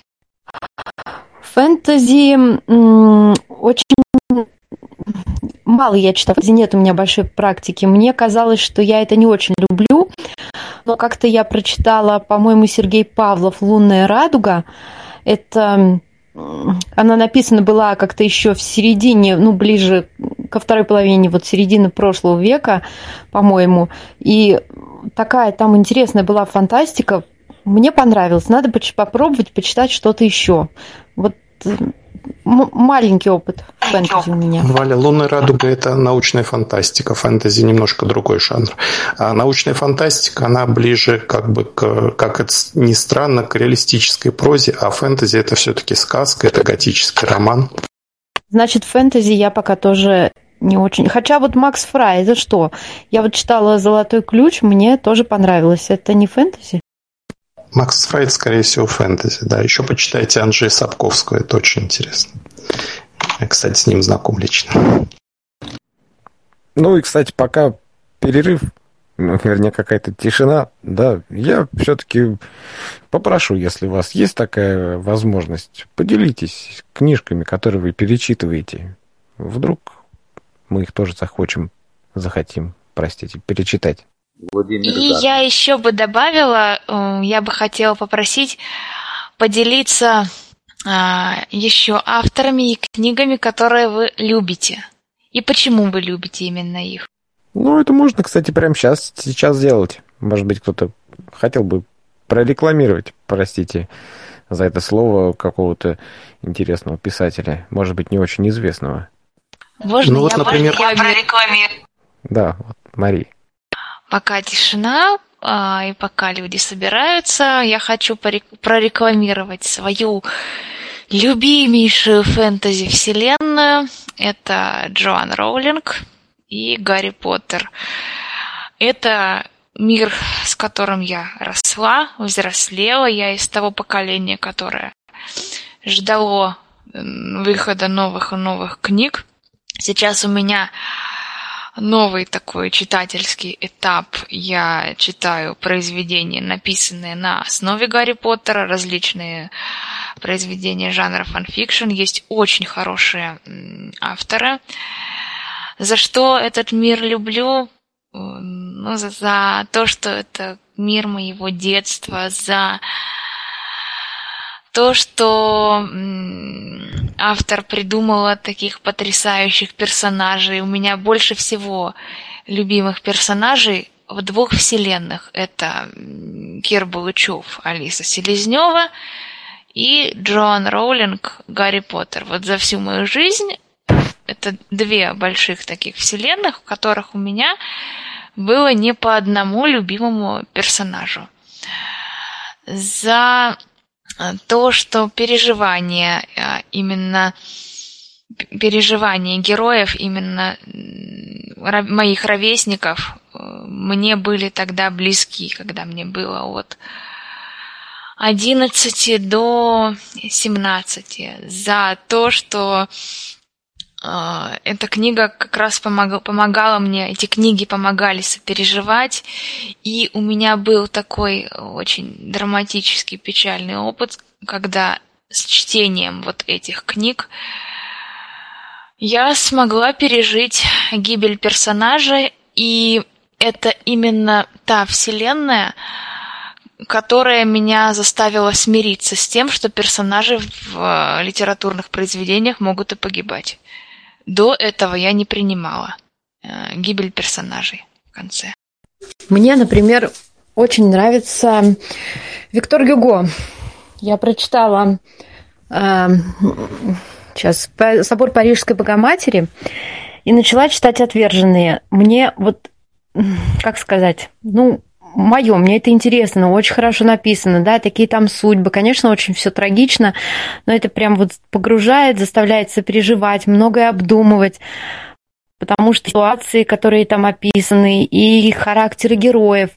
Фэнтези м, очень мало я читала, нет у меня большой практики. Мне казалось, что я это не очень люблю, но как-то я прочитала, по-моему, Сергей Павлов «Лунная радуга». Это она написана была как-то еще в середине, ну, ближе ко второй половине, вот середины прошлого века, по-моему. И такая там интересная была фантастика. Мне понравилось. Надо попробовать почитать что-то еще. Вот маленький опыт фэнтези у меня. Валя, «Лунная радуга» – это научная фантастика. Фэнтези немножко другой жанр. А научная фантастика, она ближе, как бы, к, как это ни странно, к реалистической прозе, а фэнтези – это все-таки сказка, это готический роман. Значит, фэнтези я пока тоже не очень. Хотя вот Макс Фрай, это что? Я вот читала «Золотой ключ», мне тоже понравилось. Это не фэнтези? Макс Фрайд, скорее всего, фэнтези. Да, еще почитайте Анжея Сапковского, это очень интересно. Я, кстати, с ним знаком лично. Ну и, кстати, пока перерыв, ну, вернее, какая-то тишина, да, я все-таки попрошу, если у вас есть такая возможность, поделитесь книжками, которые вы перечитываете. Вдруг мы их тоже захочем, захотим, простите, перечитать. И я еще бы добавила, э, я бы хотела попросить поделиться а, еще авторами и книгами, которые вы любите. И почему вы любите именно их? Ну, это можно, кстати, прямо сейчас, сейчас сделать. Может быть, кто-то хотел бы прорекламировать, простите за это слово, какого-то интересного писателя, может быть, не очень известного. Можно Ну вот, я например- прорекламирую? Да, вот, Мари. Пока тишина, а, и пока люди собираются, я хочу прорекламировать свою любимейшую фэнтези-вселенную. Это Джоан Роулинг и Гарри Поттер. Это мир, с которым я росла, взрослела. Я из того поколения, которое ждало выхода новых и новых книг. Сейчас у меня новый такой читательский этап. Я читаю произведения, написанные на основе Гарри Поттера, различные произведения жанра фанфикшн. Есть очень хорошие авторы. За что этот мир люблю? Ну, за, за то, что это мир моего детства, за то, что автор придумала таких потрясающих персонажей. У меня больше всего любимых персонажей в двух вселенных. Это Кир Балычев, Алиса Селезнева и Джоан Роулинг, Гарри Поттер. Вот за всю мою жизнь это две больших таких вселенных, в которых у меня было не по одному любимому персонажу. За то, что переживания именно переживания героев именно моих ровесников мне были тогда близки, когда мне было от 11 до 17 за то, что э, эта книга как раз помогала, помогала мне, эти книги помогали сопереживать, и у меня был такой очень драматический, печальный опыт, когда с чтением вот этих книг я смогла пережить гибель персонажа, и это именно та вселенная, которая меня заставила смириться с тем, что персонажи в литературных произведениях могут и погибать. До этого я не принимала э, гибель персонажей в конце. Мне, например, очень нравится Виктор Гюго. Я прочитала э, сейчас «Собор Парижской Богоматери» и начала читать «Отверженные». Мне вот, как сказать, ну, мое, мне это интересно, очень хорошо написано, да, такие там судьбы, конечно, очень все трагично, но это прям вот погружает, заставляет сопереживать, многое обдумывать, потому что ситуации, которые там описаны, и характеры героев,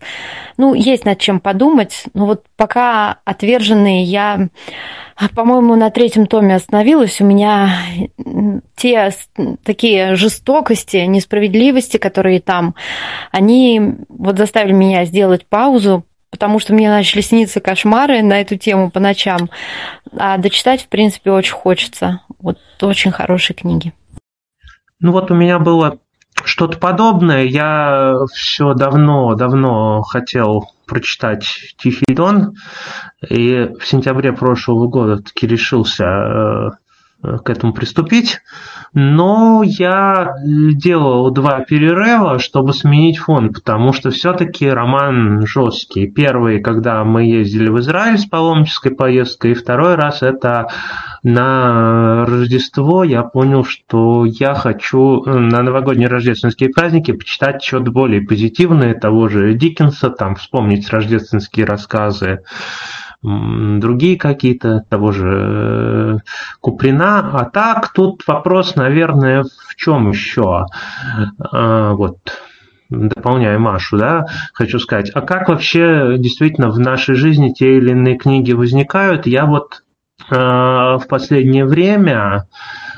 ну, есть над чем подумать, но вот пока отверженные я по-моему, на третьем томе остановилась. У меня те такие жестокости, несправедливости, которые там, они вот заставили меня сделать паузу, потому что мне начали сниться кошмары на эту тему по ночам. А дочитать, в принципе, очень хочется. Вот очень хорошие книги. Ну вот у меня было что-то подобное. Я все давно-давно хотел прочитать «Тихий дон», и в сентябре прошлого года таки решился э, к этому приступить. Но я делал два перерыва, чтобы сменить фон, потому что все-таки роман жесткий. Первый, когда мы ездили в Израиль с паломнической поездкой, и второй раз это на Рождество я понял, что я хочу на новогодние рождественские праздники почитать что-то более позитивное того же Диккенса, там вспомнить рождественские рассказы другие какие-то, того же э, Куприна. А так, тут вопрос, наверное, в чем еще? А, вот, дополняя Машу, да, хочу сказать, а как вообще действительно в нашей жизни те или иные книги возникают? Я вот э, в последнее время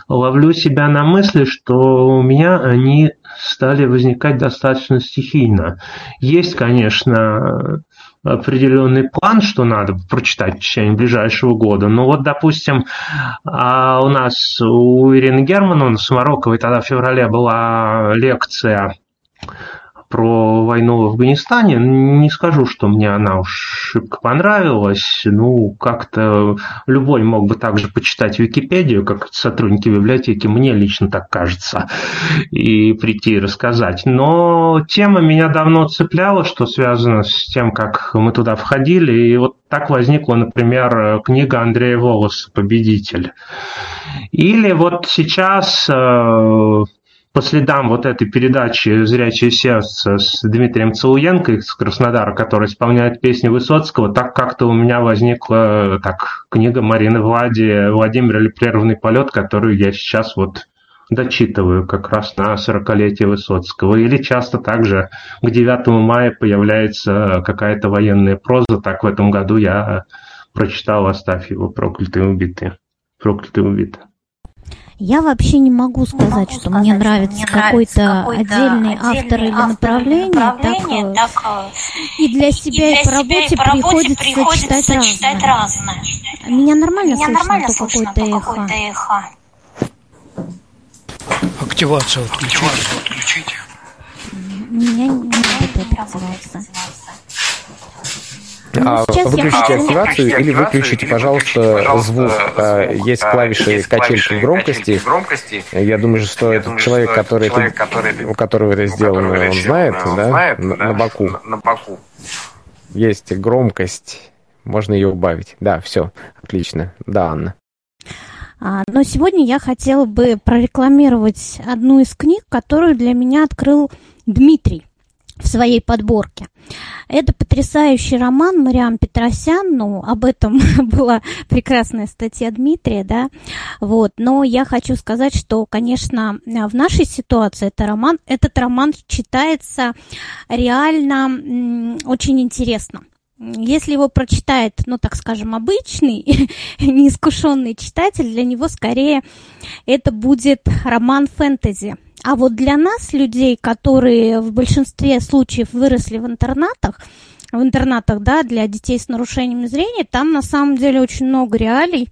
ловлю себя на мысли, что у меня они стали возникать достаточно стихийно. Есть, конечно, определенный план, что надо прочитать в течение ближайшего года. Но вот, допустим, а, у нас у Ирины Германовны Самароковой тогда в феврале была лекция про войну в Афганистане. Не скажу, что мне она уж шибко понравилась. Ну, как-то любой мог бы также почитать Википедию, как сотрудники библиотеки, мне лично так кажется, и прийти и рассказать. Но тема меня давно цепляла, что связано с тем, как мы туда входили. И вот так возникла, например, книга Андрея Волоса «Победитель». Или вот сейчас э, по следам вот этой передачи «Зрячее сердце» с Дмитрием Целуенко из Краснодара, который исполняет песни Высоцкого, так как-то у меня возникла так, книга Марины Влади «Владимир или прерванный полет», которую я сейчас вот дочитываю как раз на 40-летие Высоцкого. Или часто также к 9 мая появляется какая-то военная проза. Так в этом году я прочитал Астафьева «Проклятые убитые». «Проклятые убитые». Я вообще не могу сказать, могу что сказать, мне нравится какой-то какой отдельный, отдельный автор или направление, направление так, так э, и для себя и, для и по работе, по работе приходится, приходится читать, читать разное. разное. Меня нормально Меня слышно, нормально слышно какое-то эхо. эхо. Активацию отключите. Активацию отключите. Меня не работает активация. А, выключите активацию или выключите, пожалуйста, звук. А, есть клавиши качельки громкости. Я думаю, что этот человек, который, у которого это сделано, он знает, да, на боку. Есть громкость. Можно ее убавить. Да, все, отлично. Да, Анна. А, но сегодня я хотела бы прорекламировать одну из книг, которую для меня открыл Дмитрий. В своей подборке. Это потрясающий роман Мариам Петросян, ну, об этом *laughs* была прекрасная статья Дмитрия, да, вот, но я хочу сказать, что, конечно, в нашей ситуации это роман, этот роман читается реально очень интересно. Если его прочитает, ну, так скажем, обычный, *laughs* неискушенный читатель, для него скорее это будет роман фэнтези – а вот для нас, людей, которые в большинстве случаев выросли в интернатах, в интернатах, да, для детей с нарушением зрения, там на самом деле очень много реалий,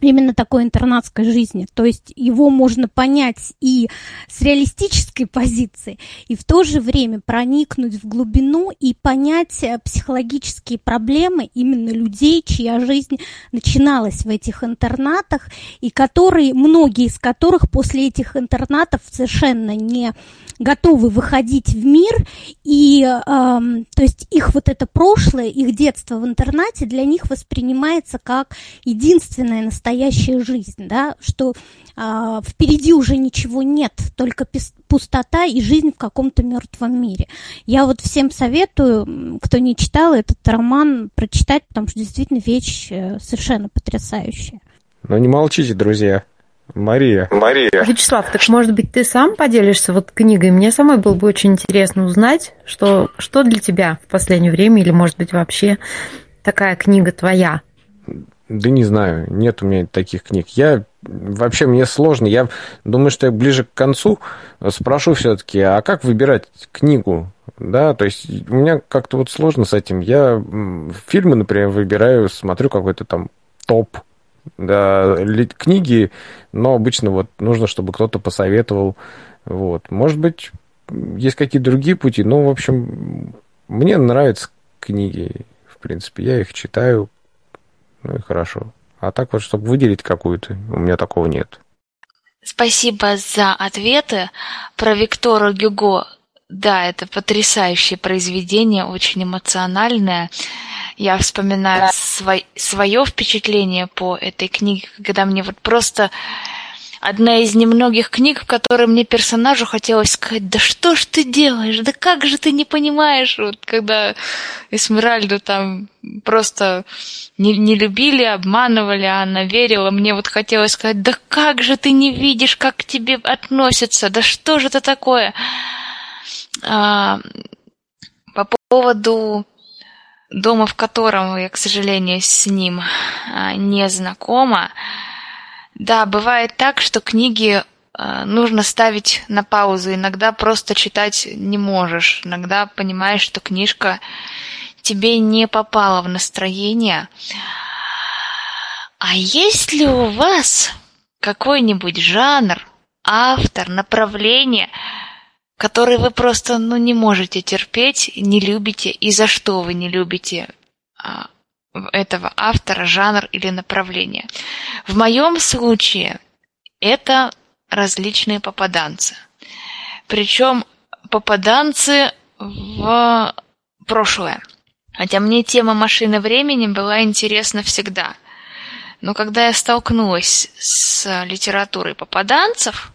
именно такой интернатской жизни. То есть его можно понять и с реалистической позиции, и в то же время проникнуть в глубину и понять э, психологические проблемы именно людей, чья жизнь начиналась в этих интернатах, и которые, многие из которых после этих интернатов совершенно не готовы выходить в мир, и э, то есть их вот это прошлое, их детство в интернате для них воспринимается как единственная настоящая жизнь, да, что э, впереди уже ничего нет, только пустота и жизнь в каком-то мертвом мире. Я вот всем советую, кто не читал этот роман, прочитать, потому что действительно вещь э, совершенно потрясающая. Ну не молчите, друзья. Мария. Мария. Вячеслав, так может быть ты сам поделишься вот книгой? Мне самой было бы очень интересно узнать, что, что для тебя в последнее время или, может быть, вообще такая книга твоя? Да не знаю, нет у меня таких книг. Я вообще мне сложно. Я думаю, что я ближе к концу спрошу все-таки, а как выбирать книгу? Да, то есть у меня как-то вот сложно с этим. Я фильмы, например, выбираю, смотрю какой-то там топ да, книги, но обычно вот нужно, чтобы кто-то посоветовал. Вот. Может быть, есть какие-то другие пути, но, в общем, мне нравятся книги, в принципе, я их читаю, ну и хорошо. А так вот, чтобы выделить какую-то, у меня такого нет. Спасибо за ответы. Про Виктора Гюго. Да, это потрясающее произведение, очень эмоциональное. Я вспоминаю свой, свое впечатление по этой книге, когда мне вот просто одна из немногих книг, в которой мне персонажу хотелось сказать, да что ж ты делаешь, да как же ты не понимаешь, вот когда Эсмеральду там просто не, не любили, обманывали, а она верила, мне вот хотелось сказать, да как же ты не видишь, как к тебе относятся, да что же это такое? А, по поводу дома, в котором я, к сожалению, с ним а, не знакома. Да, бывает так, что книги а, нужно ставить на паузу. Иногда просто читать не можешь. Иногда понимаешь, что книжка тебе не попала в настроение. А есть ли у вас какой-нибудь жанр, автор, направление, который вы просто ну, не можете терпеть, не любите, и за что вы не любите а, этого автора, жанр или направление. В моем случае это различные попаданцы. Причем попаданцы в прошлое. Хотя мне тема машины времени была интересна всегда. Но когда я столкнулась с литературой попаданцев,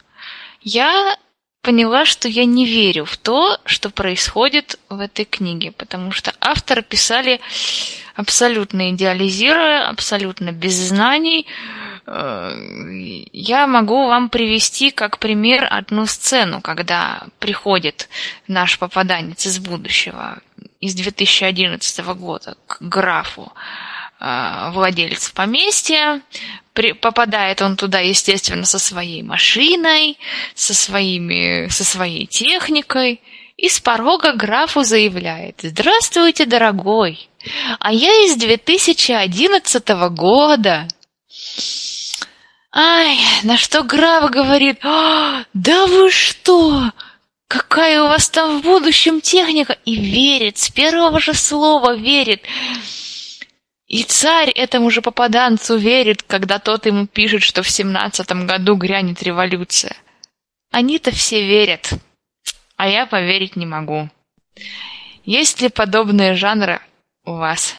я поняла, что я не верю в то, что происходит в этой книге, потому что авторы писали абсолютно идеализируя, абсолютно без знаний. Э, я могу вам привести как пример одну сцену, когда приходит наш попаданец из будущего, из 2011 года к графу владелец поместья. При, попадает он туда, естественно, со своей машиной, со, своими, со своей техникой. И с порога графу заявляет, «Здравствуйте, дорогой, а я из 2011 года». Ай, на что граф говорит, «А, да вы что, какая у вас там в будущем техника? И верит, с первого же слова верит. И царь этому же попаданцу верит, когда тот ему пишет, что в семнадцатом году грянет революция. Они-то все верят, а я поверить не могу. Есть ли подобные жанры у вас?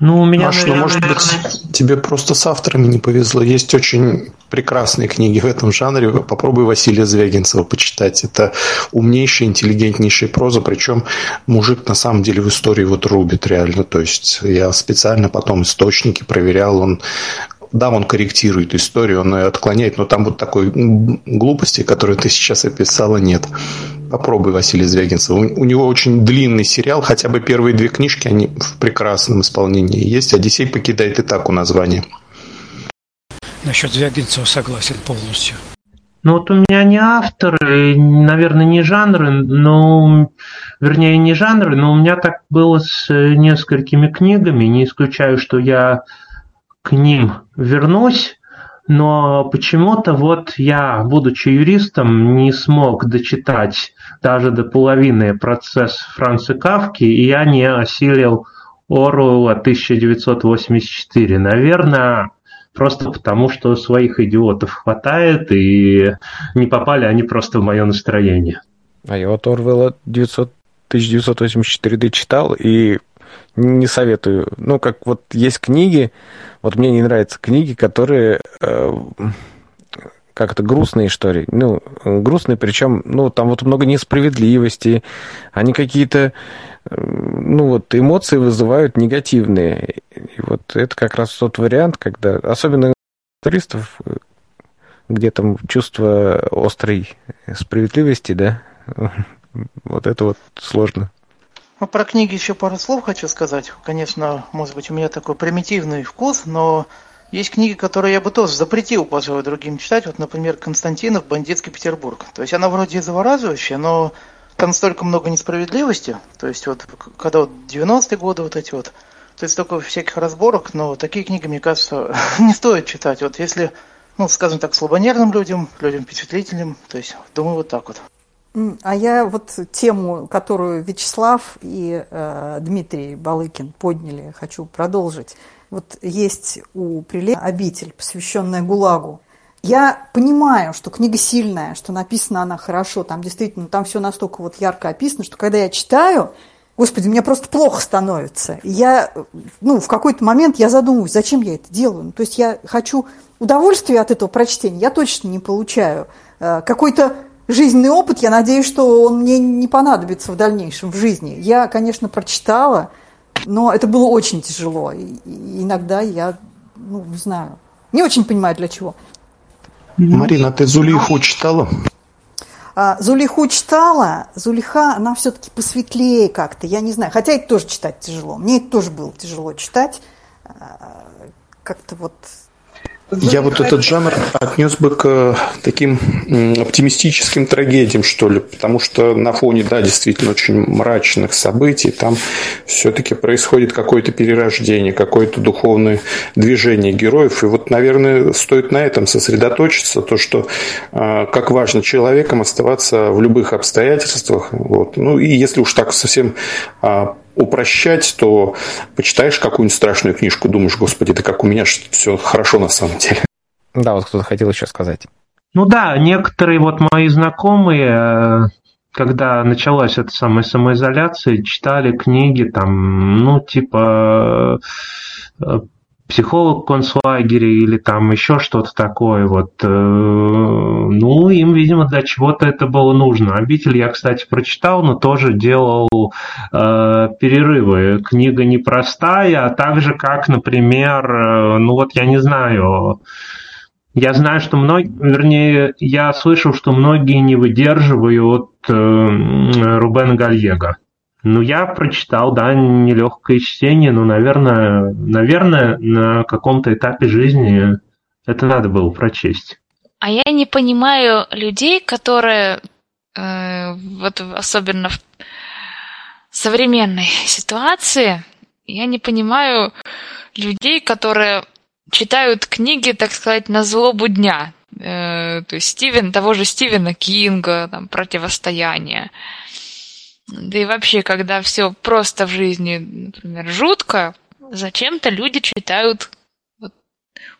Ну, у меня, Маш, ну, наверное, может быть, тебе просто с авторами не повезло. Есть очень прекрасные книги в этом жанре. Попробуй Василия Звягинцева почитать. Это умнейшая, интеллигентнейшая проза. Причем мужик на самом деле в истории вот рубит реально. То есть я специально потом источники проверял. Он да, он корректирует историю, он ее отклоняет, но там вот такой глупости, которую ты сейчас описала, нет. Попробуй Василий Звягинцев. У, у него очень длинный сериал, хотя бы первые две книжки, они в прекрасном исполнении есть. «Одиссей покидает и так у названия». Насчет Звягинцева согласен полностью. Ну вот у меня не авторы, наверное, не жанры, но, вернее, не жанры, но у меня так было с э, несколькими книгами, не исключаю, что я к ним вернусь, но почему-то вот я, будучи юристом, не смог дочитать даже до половины процесс Франца Кавки, и я не осилил Оруэлла 1984. Наверное, просто потому, что своих идиотов хватает, и не попали они просто в мое настроение. А я вот Орвелла 900, 1984 дочитал и не советую. Ну, как вот есть книги, вот мне не нравятся книги, которые э, как-то грустные, ли. Ну, грустные, причем, ну, там вот много несправедливости, они какие-то, э, ну, вот эмоции вызывают негативные. И вот это как раз тот вариант, когда, особенно туристов, где там чувство острой справедливости, да, *laughs* вот это вот сложно. Ну, про книги еще пару слов хочу сказать. Конечно, может быть, у меня такой примитивный вкус, но есть книги, которые я бы тоже запретил, пожалуй, другим читать. Вот, например, Константинов «Бандитский Петербург». То есть она вроде завораживающая, но там столько много несправедливости. То есть вот, когда вот 90-е годы вот эти вот, то есть столько всяких разборок, но такие книги, мне кажется, *laughs* не стоит читать. Вот если, ну, скажем так, слабонервным людям, людям впечатлительным, то есть, думаю, вот так вот. А я вот тему, которую Вячеслав и э, Дмитрий Балыкин подняли, хочу продолжить. Вот есть у Приле обитель, посвященная ГУЛАГу. Я понимаю, что книга сильная, что написана она хорошо, там действительно, там все настолько вот ярко описано, что когда я читаю, Господи, мне просто плохо становится. Я, ну, в какой-то момент я задумываюсь, зачем я это делаю. Ну, то есть я хочу удовольствия от этого прочтения, я точно не получаю. Э, Какой-то жизненный опыт, я надеюсь, что он мне не понадобится в дальнейшем в жизни. Я, конечно, прочитала, но это было очень тяжело. И, иногда я, ну, не знаю, не очень понимаю, для чего. Марина, ты Зулиху читала? А, Зулиху читала, Зулиха, она все-таки посветлее как-то, я не знаю, хотя это тоже читать тяжело, мне это тоже было тяжело читать, А, как-то вот Я вот этот жанр отнес бы к таким м, оптимистическим трагедиям, что ли, потому что на фоне, да, действительно очень мрачных событий, там все-таки происходит какое-то перерождение, какое-то духовное движение героев. И вот, наверное, стоит на этом сосредоточиться, то, что а, как важно человеком оставаться в любых обстоятельствах. Вот. Ну и если уж так совсем а, упрощать, то почитаешь какую-нибудь страшную книжку, думаешь, господи, да как у меня все хорошо на самом деле. Да, вот кто-то хотел еще сказать. Ну да, некоторые вот мои знакомые, э, когда началась эта самая самоизоляция, читали книги там, ну, типа э, психолог в концлагере или там еще что-то такое. Вот, э, ну, им, видимо, для чего-то это было нужно. Обитель я, кстати, прочитал, но тоже делал э, перерывы. Книга непростая, а так же, как, например, э, ну вот я не знаю, я знаю, что многие, вернее, я слышал, что многие не выдерживают э, Рубена Гальего. Ну, я прочитал, да, нелегкое чтение, но, наверное, наверное, на каком-то этапе жизни это надо было прочесть. А я не понимаю людей, которые э, вот особенно в современной ситуации, я не понимаю людей, которые читают книги, так сказать, на злобу дня. Э, то есть Стивен, того же Стивена Кинга, там, противостояние. Да и вообще, когда все просто в жизни, например, жутко, зачем-то люди читают вот,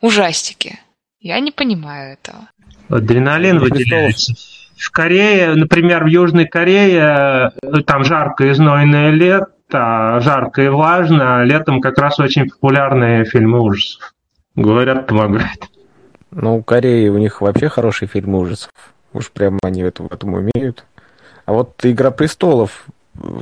ужастики. Я не понимаю этого. Адреналин выделяется. В Корее, например, в Южной Корее, э, там жаркое и знойное лето, лето жарко и влажно, а летом как раз очень популярные фильмы ужасов. Говорят, помогает. Ну, в Корее у них вообще хорошие фильмы ужасов. Уж прямо они это, в этом умеют. А вот «Игра престолов»,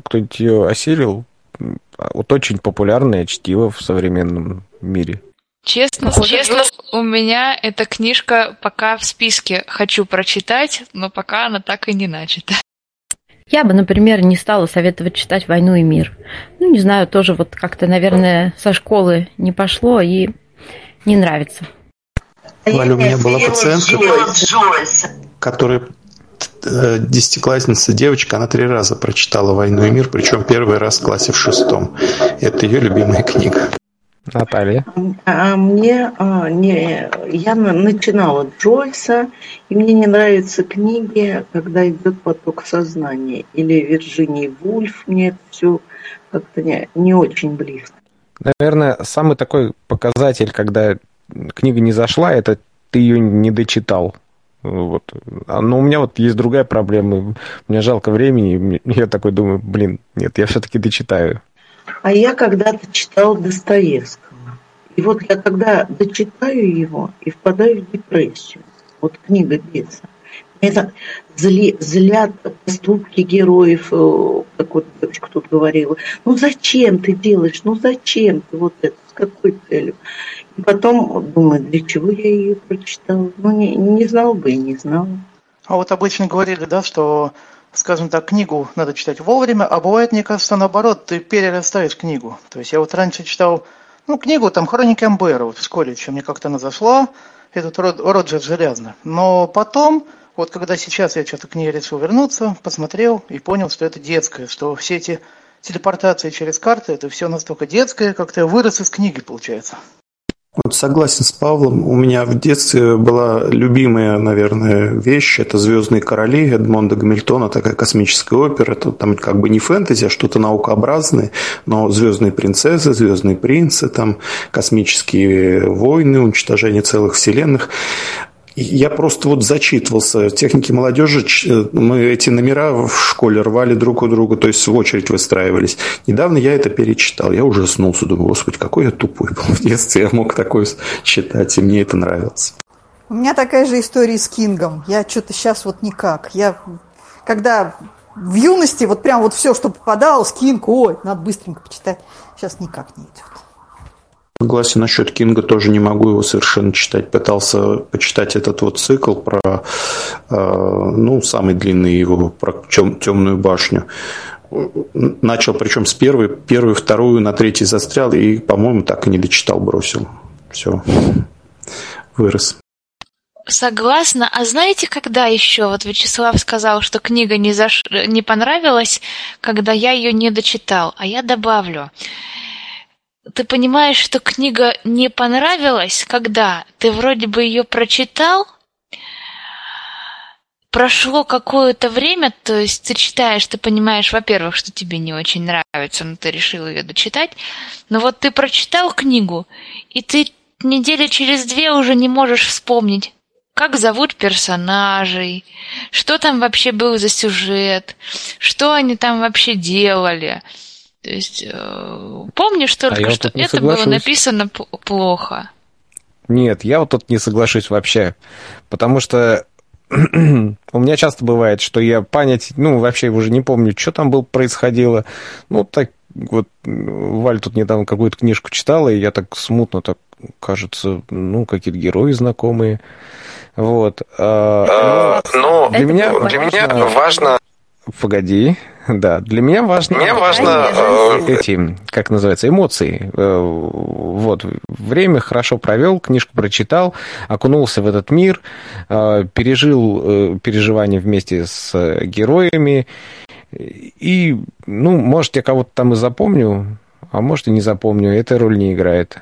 кто-нибудь ее осилил? Вот очень популярное чтиво в современном мире. Честно, честно, у меня эта книжка пока в списке хочу прочитать, но пока она так и не начата. Я бы, например, не стала советовать читать «Войну и мир». Ну, не знаю, тоже вот как-то, наверное, со школы не пошло и не нравится. Валя, у меня была пациентка, которая десятиклассница девочка, она три раза прочитала «Войну и мир», причем первый раз в классе в шестом. Это ее любимая книга. Наталья? А мне а, не, я начинала Джойса, и мне не нравятся книги, когда идет поток сознания. Или Вирджинии Вульф, мне это все как-то не, не очень близко. Наверное, самый такой показатель, когда книга не зашла, это ты ее не дочитал. Вот. А, но у меня вот есть другая проблема. Мне жалко времени. Я такой думаю, блин, нет, я все-таки дочитаю. А я когда-то читал Достоевского. И вот я когда дочитаю его и впадаю в депрессию, вот книга беса, это зли, злят поступки героев, э, как вот девочка тут говорила. Ну зачем ты делаешь? Ну зачем ты вот это? С какой целью? Потом думаю, для чего я ее прочитала? Ну не, не знал бы и не знала. А вот обычно говорили, да, что скажем так, книгу надо читать вовремя, а бывает, мне кажется, наоборот, ты перерастаешь книгу. То есть я вот раньше читал, ну, книгу там «Хроники Амбера» вот в школе еще мне как-то она зашла, этот Род, Роджер Железный. Но потом, вот когда сейчас я что-то к ней решил вернуться, посмотрел и понял, что это детское, что все эти телепортации через карты, это все настолько детское, как-то вырос из книги, получается. Вот согласен с Павлом. У меня в детстве была любимая, наверное, вещь. Это «Звездные короли» Эдмонда Гамильтона, такая космическая опера. Это там как бы не фэнтези, а что-то наукообразное, но «Звездные принцессы», «Звездные принцы», там космические войны, уничтожение целых вселенных. Я просто вот зачитывался. Техники молодежи, мы эти номера в школе рвали друг у друга, то есть в очередь выстраивались. Недавно я это перечитал. Я ужаснулся. Думаю, господи, какой я тупой был в детстве. Я мог такое читать, и мне это нравилось. У меня такая же история с Кингом. Я что-то сейчас вот никак. Я когда в юности вот прям вот все, что попадалось, Кинг, ой, надо быстренько почитать. Сейчас никак не идет. Согласен насчет Кинга, тоже не могу его совершенно читать. Пытался почитать этот вот цикл про, э, ну, самый длинный его, про тем, темную башню. Начал, причем с первой, первую, вторую, на третий застрял, и, по-моему, так и не дочитал, бросил. Все, вырос. Согласна. А знаете, когда еще? Вот Вячеслав сказал, что книга не, заш... не понравилась, когда я ее не дочитал. А я добавлю ты понимаешь, что книга не понравилась, когда ты вроде бы ее прочитал, прошло какое-то время, то есть ты читаешь, ты понимаешь, во-первых, что тебе не очень нравится, но ты решил ее дочитать, но вот ты прочитал книгу, и ты недели через две уже не можешь вспомнить, как зовут персонажей, что там вообще был за сюжет, что они там вообще делали. То есть э, помнишь только, а что это соглашусь. было написано плохо. Нет, я вот тут не соглашусь вообще. Потому что *clears throat* у меня часто бывает, что я понять, ну, вообще уже не помню, что там было происходило. Ну, так вот, Валь тут недавно какую-то книжку читала, и я так смутно так, кажется, ну, какие-то герои знакомые. Вот. А, ну, для меня, для меня важно... Погоди, *laughs* да, для меня важно... Мне важно... Э, эти, как называется, эмоции. Э, вот, время хорошо провел, книжку прочитал, окунулся в этот мир, э, пережил переживания вместе с героями, и, ну, может, я кого-то там и запомню, а может, и не запомню, эта роль не играет.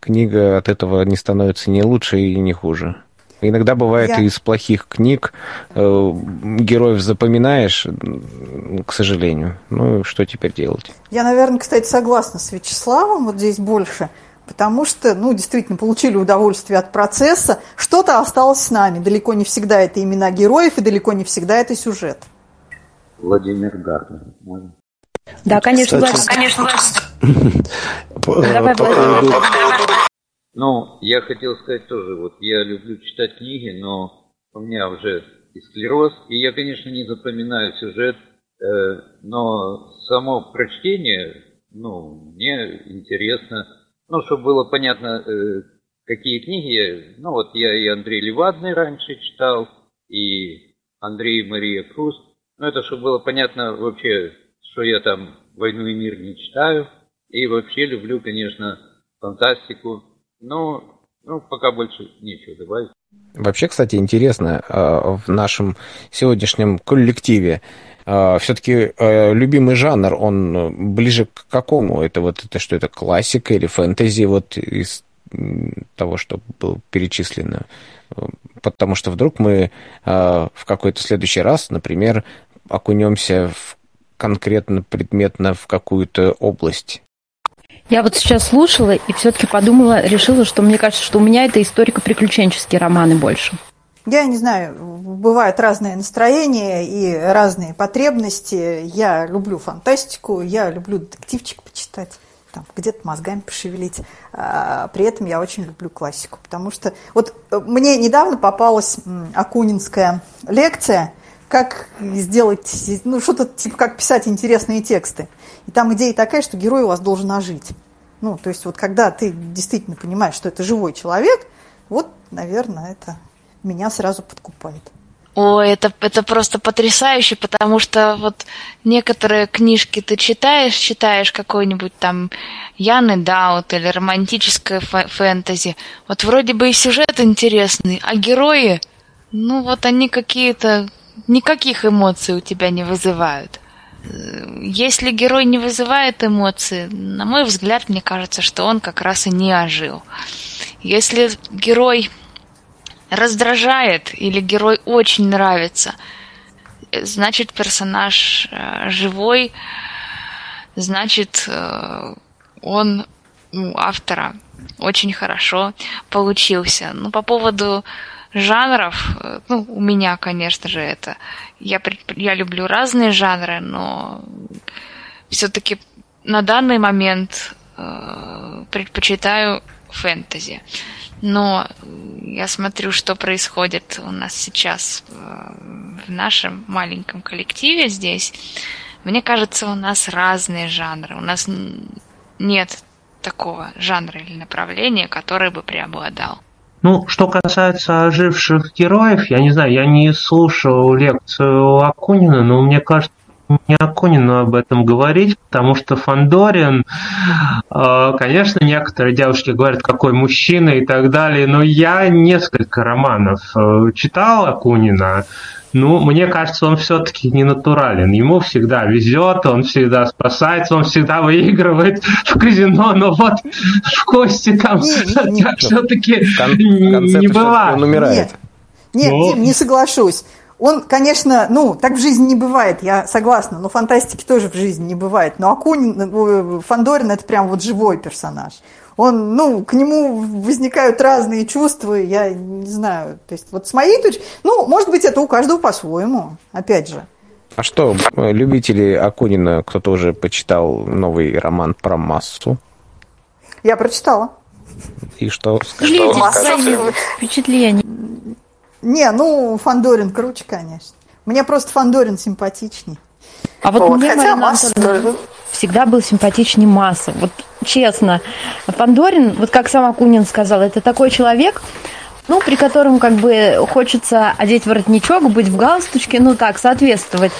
Книга от этого не становится ни лучше и не хуже. Иногда бывает Я... из плохих книг э, героев запоминаешь, к сожалению. Ну, что теперь делать? Я, наверное, кстати, согласна с Вячеславом вот здесь больше, потому что, ну, действительно, получили удовольствие от процесса. Что-то осталось с нами. Далеко не всегда это имена героев, и далеко не всегда это сюжет. Владимир Гарднер. Можно? Да, конечно, Кстати, Владимир. Конечно, П- *laughs* Давай, Владимир. Ну, я хотел сказать тоже, вот я люблю читать книги, но у меня уже и склероз, и я, конечно, не запоминаю сюжет, э, но само прочтение, ну, мне интересно, ну, чтобы было понятно, э, какие книги ну, вот я и Андрей Левадный раньше читал, и Андрей Мария Круз, ну, это чтобы было понятно вообще, что я там «Войну и мир» не читаю, и вообще люблю, конечно, фантастику, но, ну, пока больше нечего добавить. Вообще, кстати, интересно, э, в нашем сегодняшнем коллективе все-таки любимый жанр, он э, ближе к какому? Это вот это что это классика или фэнтези вот из того, что было перечислено? Э, Потому что вдруг мы э, в какой-то следующий раз, например, окунемся в конкретно предметно в какую-то область. Я вот сейчас слушала и все-таки подумала, решила, что мне кажется, что у меня это историко-приключенческие романы больше. Я не знаю, бывают разные настроения и разные потребности. Я люблю фантастику, я люблю детективчик почитать, там, где-то мозгами пошевелить. А, При этом я очень люблю классику, потому что вот э, мне недавно попалась акунинская лекция, как сделать, ну, что-то типа как писать интересные тексты. И там идея такая, что герой у вас должен ожить. Ну, то есть вот когда ты действительно понимаешь, что это живой человек, вот, наверное, это меня сразу подкупает. О, это, это просто потрясающе, потому что вот некоторые книжки ты читаешь, читаешь какой-нибудь там Яны Даут или романтическое фэ- фэнтези. Вот вроде бы и сюжет интересный, а герои, ну вот они какие-то, никаких эмоций у тебя не вызывают. Если герой не вызывает эмоции, на мой взгляд, мне кажется, что он как раз и не ожил. Если герой раздражает или герой очень нравится, значит персонаж э, живой, значит э, он у автора очень хорошо получился. Ну, по поводу жанров, ну, у меня, конечно же, это... Я, я люблю разные жанры, но все-таки на данный момент э, предпочитаю фэнтези. Но я смотрю, что происходит у нас сейчас э, в нашем маленьком коллективе здесь. Мне кажется, у нас разные жанры. У нас нет такого жанра или направления, который бы преобладал. Ну, что касается оживших героев, я не знаю, я не слушал лекцию Акунина, но мне кажется, не Акунину об этом говорить, потому что Фандорин, э, конечно, некоторые девушки говорят, какой мужчина и так далее, но я несколько романов э, читал Акунина, ну, мне кажется, он все-таки не натурален. Ему всегда везет, он всегда спасается, он всегда выигрывает в казино, но вот в кости там все-таки не бывает. Он умирает. Нет, Ну. Дим, не соглашусь. Он, конечно, ну, так в жизни не бывает, я согласна, но фантастики тоже в жизни не бывает. Но Акунин, э, Фандорин это прям вот живой персонаж. Он, ну, к нему возникают разные чувства, я не знаю. То есть вот с моей точки, ну, может быть, это у каждого по-своему, опять же. А что, э, любители Акунина, кто-то уже почитал новый роман про массу? Я прочитала. И что? Делитесь Масса. своими впечатлениями. Не, ну, Фандорин круче, конечно. Мне просто Фандорин симпатичней. А вот, Вот, мне, хотя Марина тоже. всегда был симпатичнее масса. Вот честно. Пандорин, вот как сам Акунин сказал, это такой человек, ну, при котором как бы хочется одеть воротничок, быть в галстучке, ну так, соответствовать.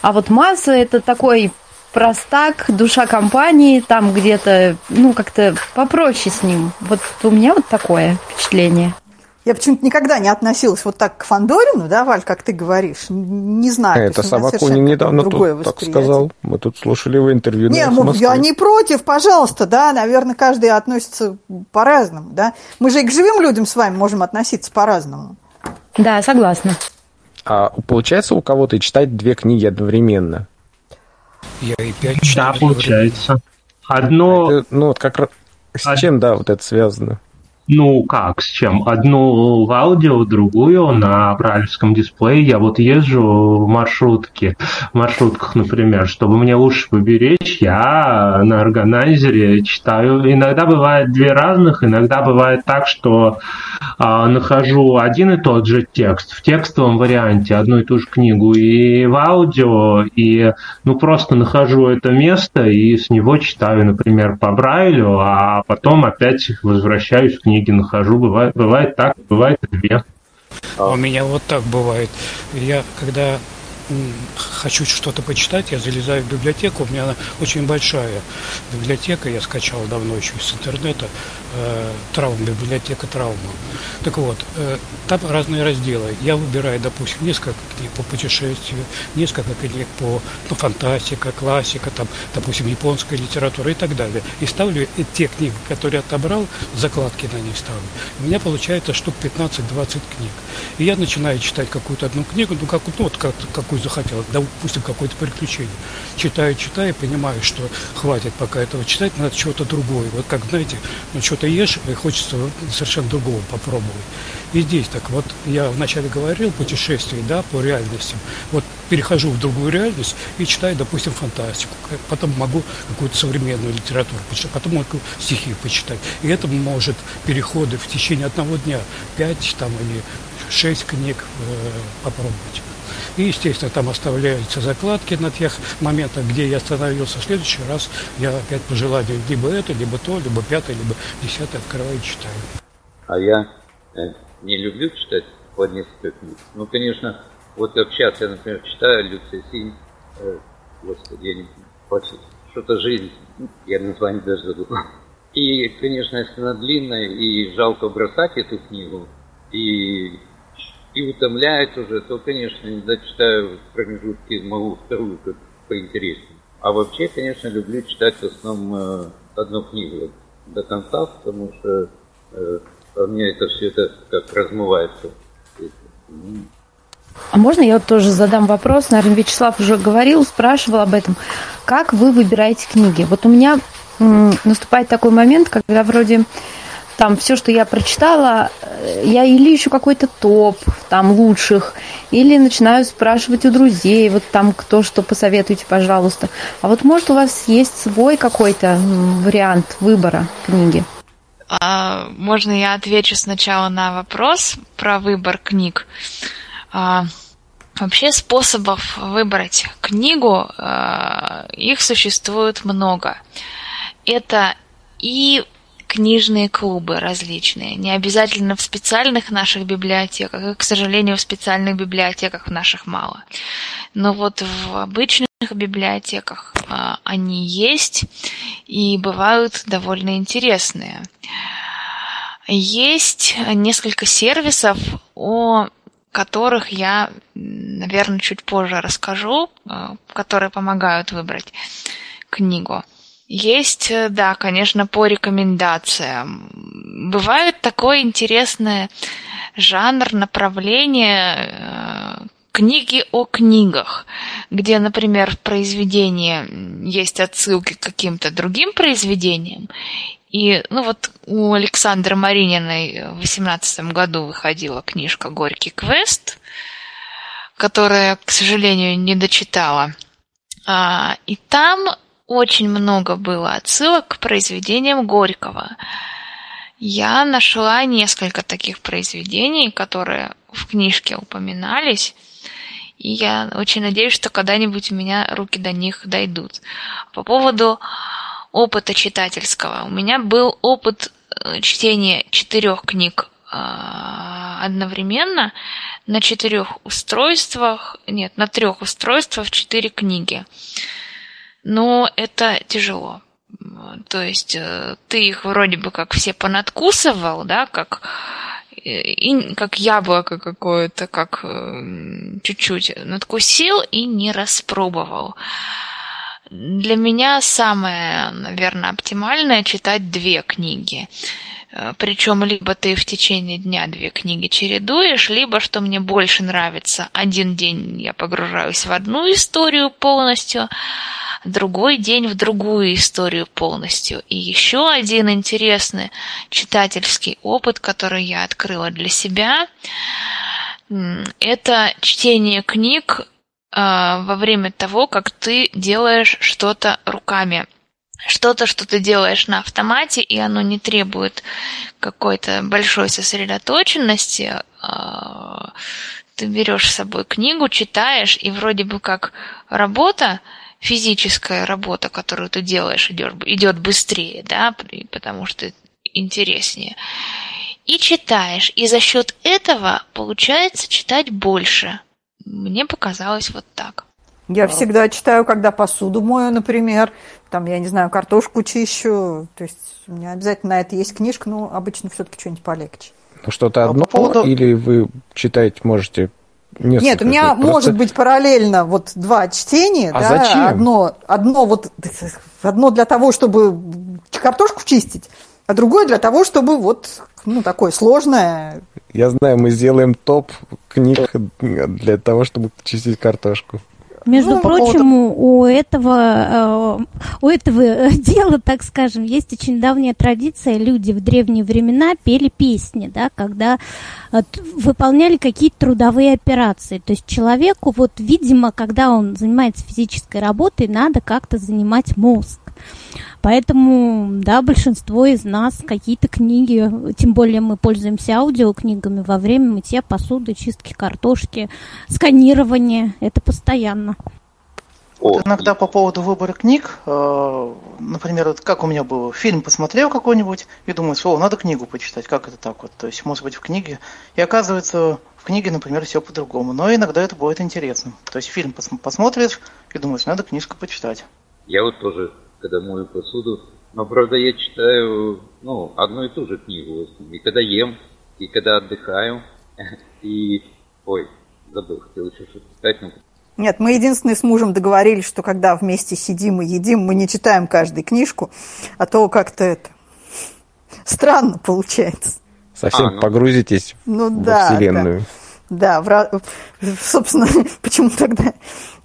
А вот масса это такой простак, душа компании, там где-то, ну, как-то попроще с ним. Вот у меня вот такое впечатление. Я почему-то никогда не относилась вот так к Фандорину, да, Валь, как ты говоришь. Не знаю. то Это есть у меня сам совершенно Акунин недавно тут так восприятие. сказал. Мы тут слушали его интервью. Не, ну, «Эхо я Москвы». не против, пожалуйста, да, наверное, каждый относится по-разному, да. Мы же и к живым людям с вами можем относиться по-разному. Да, согласна. А получается у кого-то читать две книги одновременно? Я и пять Да, получается. Одно... ну, вот как раз с чем, да, вот это связано? Ну, как, с чем? Одну в аудио, другую на брайлевском дисплее. Я вот езжу в маршрутке, в маршрутках, например, чтобы мне уши поберечь, я на органайзере читаю. Иногда бывает две разных, иногда бывает так, что а, нахожу один и тот же текст в текстовом варианте, одну и ту же книгу, и в аудио, и ну просто нахожу это место и с него читаю, например, по Брайлю, а потом опять возвращаюсь в книгу книги нахожу. Бывает, бывает так, бывает две. У меня вот так бывает. Я когда хочу что-то почитать, я залезаю в библиотеку, у меня она очень большая библиотека, я скачал давно еще из интернета, э, травма, библиотека травма. Так вот, э, там разные разделы. Я выбираю, допустим, несколько книг по путешествию, несколько книг по ну, фантастика, классика, там, допустим, японская литература и так далее. И ставлю те книги, которые отобрал, закладки на них ставлю. У меня получается штук 15-20 книг. И я начинаю читать какую-то одну книгу, ну, как, ну вот как, какую захотел, допустим, какое-то приключение. Читаю, читаю, понимаю, что хватит пока этого читать, надо чего-то другое. Вот как, знаете, ну, что-то ешь, и хочется совершенно другого попробовать. И здесь так вот, я вначале говорил путешествие, да, по реальностям. Вот перехожу в другую реальность и читаю, допустим, фантастику. Потом могу какую-то современную литературу почитать, потом могу стихи почитать. И это может переходы в течение одного дня, пять там или шесть книг э, попробовать. И, естественно, там оставляются закладки на тех моментах, где я остановился. В следующий раз я опять по желанию либо это, либо то, либо пятое, либо десятое открываю и читаю. А я э, не люблю читать по несколько книг. Ну, конечно, вот как сейчас я, например, читаю Люция Синь, э, господи, я не помню, что-то жизнь, я название даже забыл. И, конечно, если она длинная, и жалко бросать эту книгу, и и утомляет уже, то, конечно, иногда читаю в промежутке, могу вторую как поинтереснее. А вообще, конечно, люблю читать в основном э, одну книгу до конца, потому что э, по мне это все это как размывается. А можно я тоже задам вопрос? Наверное, Вячеслав уже говорил, спрашивал об этом. Как вы выбираете книги? Вот у меня наступает такой момент, когда вроде там все, что я прочитала, э, я или ищу какой-то топ там лучших, или начинаю спрашивать у друзей, вот там кто что посоветуйте, пожалуйста. А вот может у вас есть свой какой-то вариант выбора книги? А, можно я отвечу сначала на вопрос про выбор книг? А, вообще способов выбрать книгу, а, их существует много. Это и книжные клубы различные. Не обязательно в специальных наших библиотеках, и, к сожалению, в специальных библиотеках в наших мало. Но вот в обычных библиотеках а, они есть и бывают довольно интересные. Есть несколько сервисов, о которых я, наверное, чуть позже расскажу, а, которые помогают выбрать книгу. Есть, э, да, конечно, по рекомендациям. Бывает такой интересный жанр, направление э, книги о книгах, где, например, в произведении есть отсылки к каким-то другим произведениям. И, ну вот у Александра Марининой в 2018 году выходила книжка «Горький квест», которая, к сожалению, не дочитала. А, и там очень много было отсылок к произведениям Горького. Я нашла несколько таких произведений, которые в книжке упоминались, и я очень надеюсь, что когда-нибудь у меня руки до них дойдут. По поводу опыта читательского. У меня был опыт э, чтения четырех книг э, одновременно на четырех устройствах, нет, на трех устройствах четыре книги но это тяжело. То есть э, ты их вроде бы как все понадкусывал, да, как э, и как яблоко какое-то, как э, чуть-чуть надкусил и не распробовал. Для меня самое, наверное, оптимальное читать две книги. Причем либо ты в течение дня две книги чередуешь, либо, что мне больше нравится, один день я погружаюсь в одну историю полностью, другой день в другую историю полностью. И еще один интересный читательский опыт, который я открыла для себя, это чтение книг а, во время того, как ты делаешь что-то руками что-то, что ты делаешь на автомате, и оно не требует какой-то большой сосредоточенности, а, ты берешь с собой книгу, читаешь, и вроде бы как работа, физическая работа, которую ты делаешь, идет, идет быстрее, да, потому что интереснее. И читаешь, и за счет этого получается читать больше. Мне показалось вот так. Я всегда читаю, когда посуду мою, например, там, я не знаю, картошку чищу. То есть у меня обязательно на это есть книжка, но обычно все-таки что-нибудь полегче. Ну, что-то одно, а по поводу... или вы читаете можете Несколько Нет, у меня просто... может быть параллельно вот два чтения. А да, зачем? Одно, одно, вот, одно для того, чтобы картошку чистить, а другое для того, чтобы вот ну, такое сложное. Я знаю, мы сделаем топ книг для того, чтобы чистить картошку. Между ну, прочим, у этого, э, у этого *laughs* дела, так скажем, есть очень давняя традиция. Люди в древние времена пели песни, да, когда э, выполняли какие-то трудовые операции. То есть человеку, вот, видимо, когда он занимается физической работой, надо как-то занимать мозг. Поэтому, да, большинство из нас какие-то книги, тем более мы пользуемся аудиокнигами во время мытья посуды, чистки картошки, сканирования. Это постоянно. Вот иногда по поводу выбора книг, э, например, вот как у меня было, фильм посмотрел какой-нибудь и думаю, о, надо книгу почитать, как это так вот, то есть, может быть, в книге, и оказывается, в книге, например, все по-другому, но иногда это будет интересно, то есть фильм пос- посмотришь и думаешь, надо книжку почитать. Я вот тоже когда мою посуду. Но, правда, я читаю, ну, одну и ту же книгу. И когда ем, и когда отдыхаю, *laughs* и... Ой, забыл, хотел еще что-то сказать, но нет, мы единственные с мужем договорились, что когда вместе сидим и едим, мы не читаем каждую книжку, а то как-то это странно получается. Совсем а, ну... погрузитесь ну, в да, Вселенную. Да, да в, собственно, *laughs* почему тогда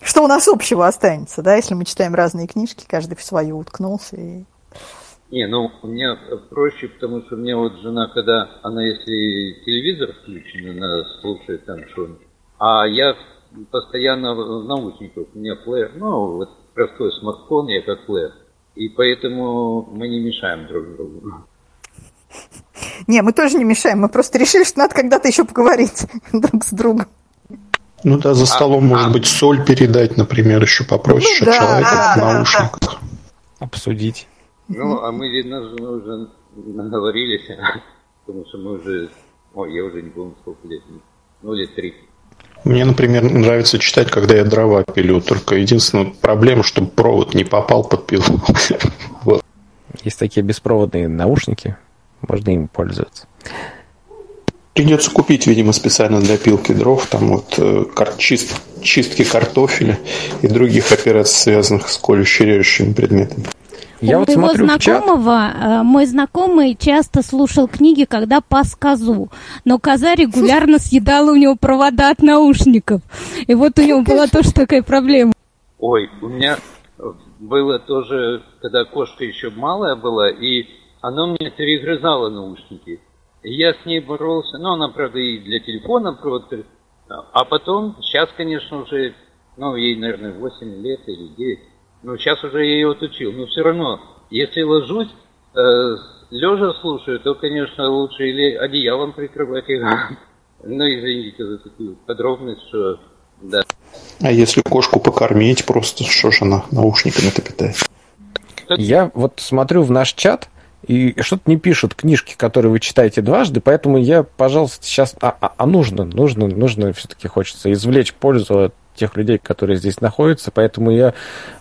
что у нас общего останется, да, если мы читаем разные книжки, каждый в свою уткнулся и не, ну, у меня проще, потому что у меня вот жена, когда она, если телевизор включен, она слушает там что-нибудь, а я постоянно в наушниках, у меня плеер, ну, вот простой смартфон, я как плеер, и поэтому мы не мешаем друг другу. Не, мы тоже не мешаем, мы просто решили, что надо когда-то еще поговорить *laughs* друг с другом. Ну да, за столом, а, может а... быть, соль передать, например, еще попроще, ну, да, человека да, в наушниках. Да. Обсудить. Ну, а мы, видно, уже наговорились, *laughs* потому что мы уже... Ой, я уже не помню, сколько лет. Ну, лет три. Мне, например, нравится читать, когда я дрова пилю. Только единственная проблема, чтобы провод не попал под пилу. *laughs* вот. Есть такие беспроводные наушники, можно им пользоваться. Придется купить, видимо, специально для пилки дров, там вот э, чист, чистки картофеля и других операций, связанных с колюще-режущими предметами. Я У вот моего знакомого, э, мой знакомый часто слушал книги, когда пас козу, но коза регулярно съедала у него провода от наушников. И вот у него была тоже такая проблема. Ой, у меня было тоже, когда кошка еще малая была, и она мне перегрызала наушники. Я с ней боролся, ну, она, правда, и для телефона провод. А потом, сейчас, конечно, уже, ну, ей, наверное, 8 лет или 9. Ну, сейчас уже я ее отучил. Но все равно, если ложусь, э, лежа слушаю, то, конечно, лучше или одеялом прикрывать его. Ну, извините за такую подробность, что да. А если кошку покормить, просто что же она наушниками-то питает? Я вот смотрю в наш чат, и что-то не пишут книжки, которые вы читаете дважды, поэтому я, пожалуйста, сейчас... А, а, а нужно, нужно, нужно все-таки хочется извлечь пользу от тех людей, которые здесь находятся, поэтому я э,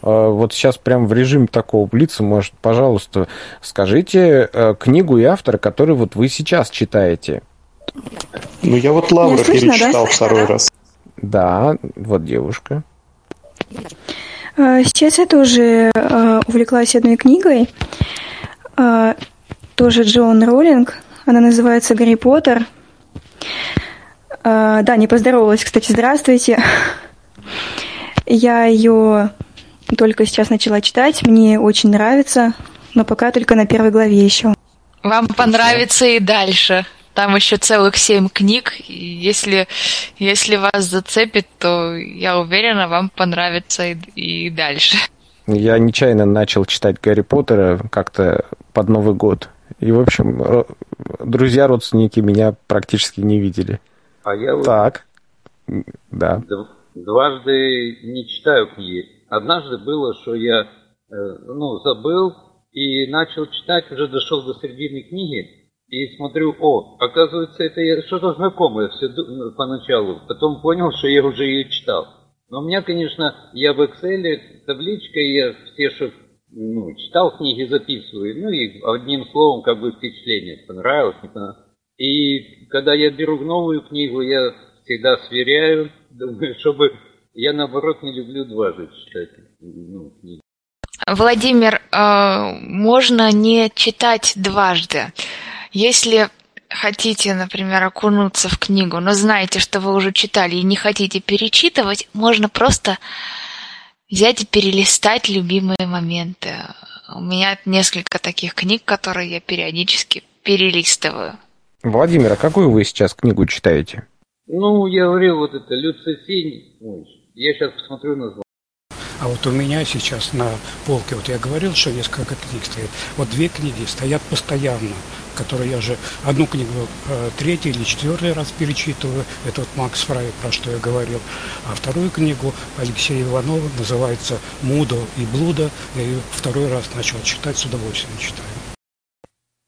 вот сейчас прям в режиме такого блица, может, пожалуйста, скажите э, книгу и автора, который вот вы сейчас читаете. Ну, я вот Лавра слышно, перечитал да? второй раз. Да, вот девушка. Э, сейчас я тоже увлеклась одной книгой. Тоже Джон Роллинг. Она называется «Гарри Поттер». Да, не поздоровалась, кстати, здравствуйте. Я ее только сейчас начала читать, мне очень нравится, но пока только на первой главе еще. Вам понравится и дальше. Там еще целых семь книг. И если, если вас зацепит, то я уверена, вам понравится и, и дальше. Я нечаянно начал читать Гарри Поттера как-то под Новый год. И, в общем, друзья, родственники меня практически не видели. А я вот Так, да. Дважды не читаю книги. Однажды было, что я э, ну, забыл и начал читать, уже дошел до середины книги, и смотрю, о, оказывается, это что-то знакомое все ду- поначалу. Потом понял, что я уже ее читал. Но у меня, конечно, я в Excel табличкой, я все, что ну, читал книги, записываю. Ну и одним словом, как бы впечатление, понравилось, не понравилось. И когда я беру новую книгу, я всегда сверяю, чтобы... Я, наоборот, не люблю дважды читать ну, книги. Владимир, э, можно не читать дважды. Если хотите, например, окунуться в книгу, но знаете, что вы уже читали и не хотите перечитывать, можно просто взять и перелистать любимые моменты. У меня несколько таких книг, которые я периодически перелистываю. Владимир, а какую вы сейчас книгу читаете? Ну, я говорил, вот это Люцифинь. Ой, я сейчас посмотрю название. А вот у меня сейчас на полке, вот я говорил, что несколько книг стоит. Вот две книги стоят постоянно, которые я же одну книгу э, третий или четвертый раз перечитываю. Это вот Макс Фрай, про что я говорил. А вторую книгу Алексея Иванова называется «Мудо и блудо». Я ее второй раз начал читать, с удовольствием читаю.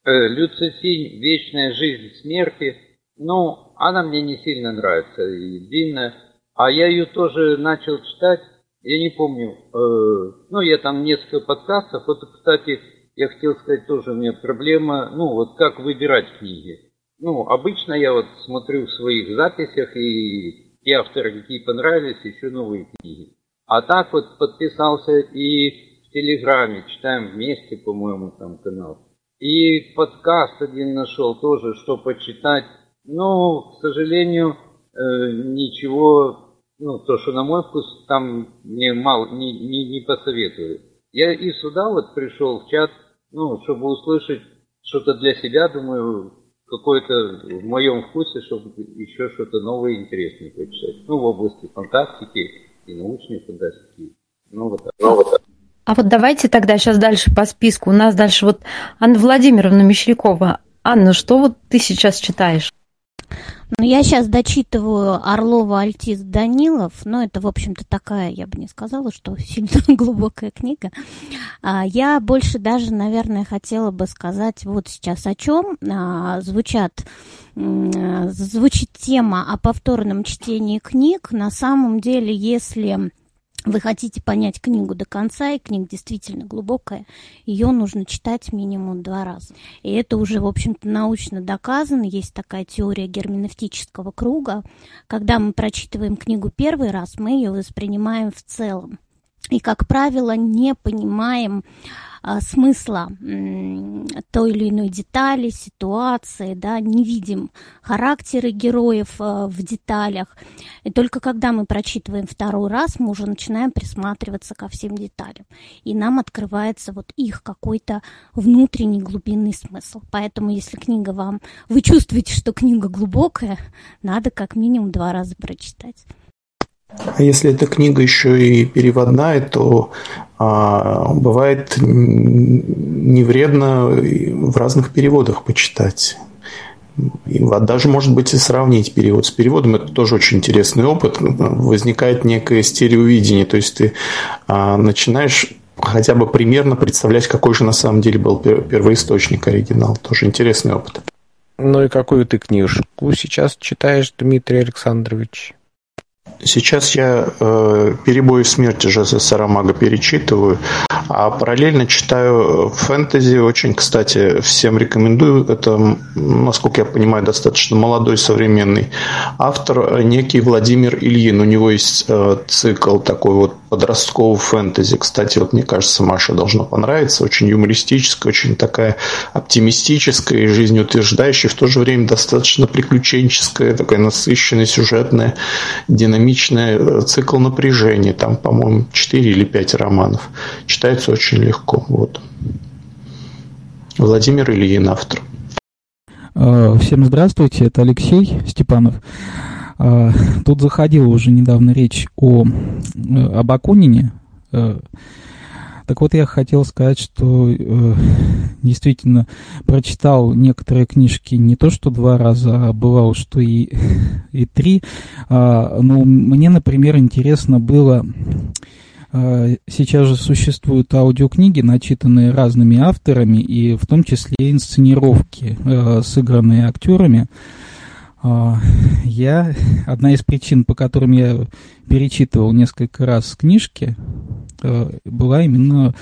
Э, Люцифинь «Вечная жизнь смерти». Ну, она мне не сильно нравится и длинная. А я ее тоже начал читать, я не помню, э, ну, я там несколько подкастов. Вот, кстати, я хотел сказать тоже, у меня проблема, ну, вот как выбирать книги. Ну, обычно я вот смотрю в своих записях, и те авторы, какие понравились, еще новые книги. А так вот подписался и в Телеграме, читаем вместе, по-моему, там канал. И подкаст один нашел тоже, что почитать. Ну, к сожалению, э, ничего, ну, то, что на мой вкус, там мне мало, не, не, не посоветую. Я и сюда вот пришел в чат, ну, чтобы услышать что-то для себя, думаю, какое-то в моем вкусе, чтобы еще что-то новое и интересное почитать. Ну, в области фантастики и научной фантастики. Ну, вот так. Ну, вот так. А вот давайте тогда сейчас дальше по списку. У нас дальше вот Анна Владимировна Мещерякова. Анна, что вот ты сейчас читаешь? Ну, я сейчас дочитываю Орлова Альтис Данилов, но это, в общем-то, такая, я бы не сказала, что *laughs* сильно глубокая книга. А, я больше даже, наверное, хотела бы сказать вот сейчас о чем. А, звучат, м, звучит тема о повторном чтении книг. На самом деле, если вы хотите понять книгу до конца, и книга действительно глубокая, ее нужно читать минимум два раза. И это уже, в общем-то, научно доказано. Есть такая теория герменевтического круга. Когда мы прочитываем книгу первый раз, мы ее воспринимаем в целом. И, как правило, не понимаем а, смысла той или иной детали, ситуации, да, не видим характеры героев а, в деталях. И только когда мы прочитываем второй раз, мы уже начинаем присматриваться ко всем деталям. И нам открывается вот их какой-то внутренний глубинный смысл. Поэтому, если книга вам... Вы чувствуете, что книга глубокая, надо как минимум два раза прочитать. А если эта книга еще и переводная, то а, бывает не вредно в разных переводах почитать. И даже, может быть, и сравнить перевод с переводом. Это тоже очень интересный опыт. Возникает некое стереовидение. То есть ты а, начинаешь хотя бы примерно представлять, какой же на самом деле был первоисточник оригинал. Тоже интересный опыт. Ну и какую ты книжку сейчас читаешь, Дмитрий Александрович? Сейчас я э, «Перебои смерти» Жозе Сарамага перечитываю, а параллельно читаю фэнтези. Очень, кстати, всем рекомендую. Это, насколько я понимаю, достаточно молодой современный автор, некий Владимир Ильин. У него есть э, цикл такой вот подросткового фэнтези. Кстати, вот мне кажется, Маше должно понравиться. Очень юмористическая, очень такая оптимистическая и жизнеутверждающая, в то же время достаточно приключенческая, такая насыщенная, сюжетная, динамичная динамичный э, цикл напряжения. Там, по-моему, 4 или 5 романов. Читается очень легко. Вот. Владимир Ильин, автор. Э, всем здравствуйте, это Алексей Степанов. Э, тут заходила уже недавно речь о, об Акунине. Так вот, я хотел сказать, что э, действительно прочитал некоторые книжки не то что два раза, а бывало, что и, *laughs* и три. А, но мне, например, интересно было... А, сейчас же существуют аудиокниги, начитанные разными авторами, и в том числе инсценировки, э, сыгранные актерами. А, я, одна из причин, по которым я перечитывал несколько раз книжки, э, была именно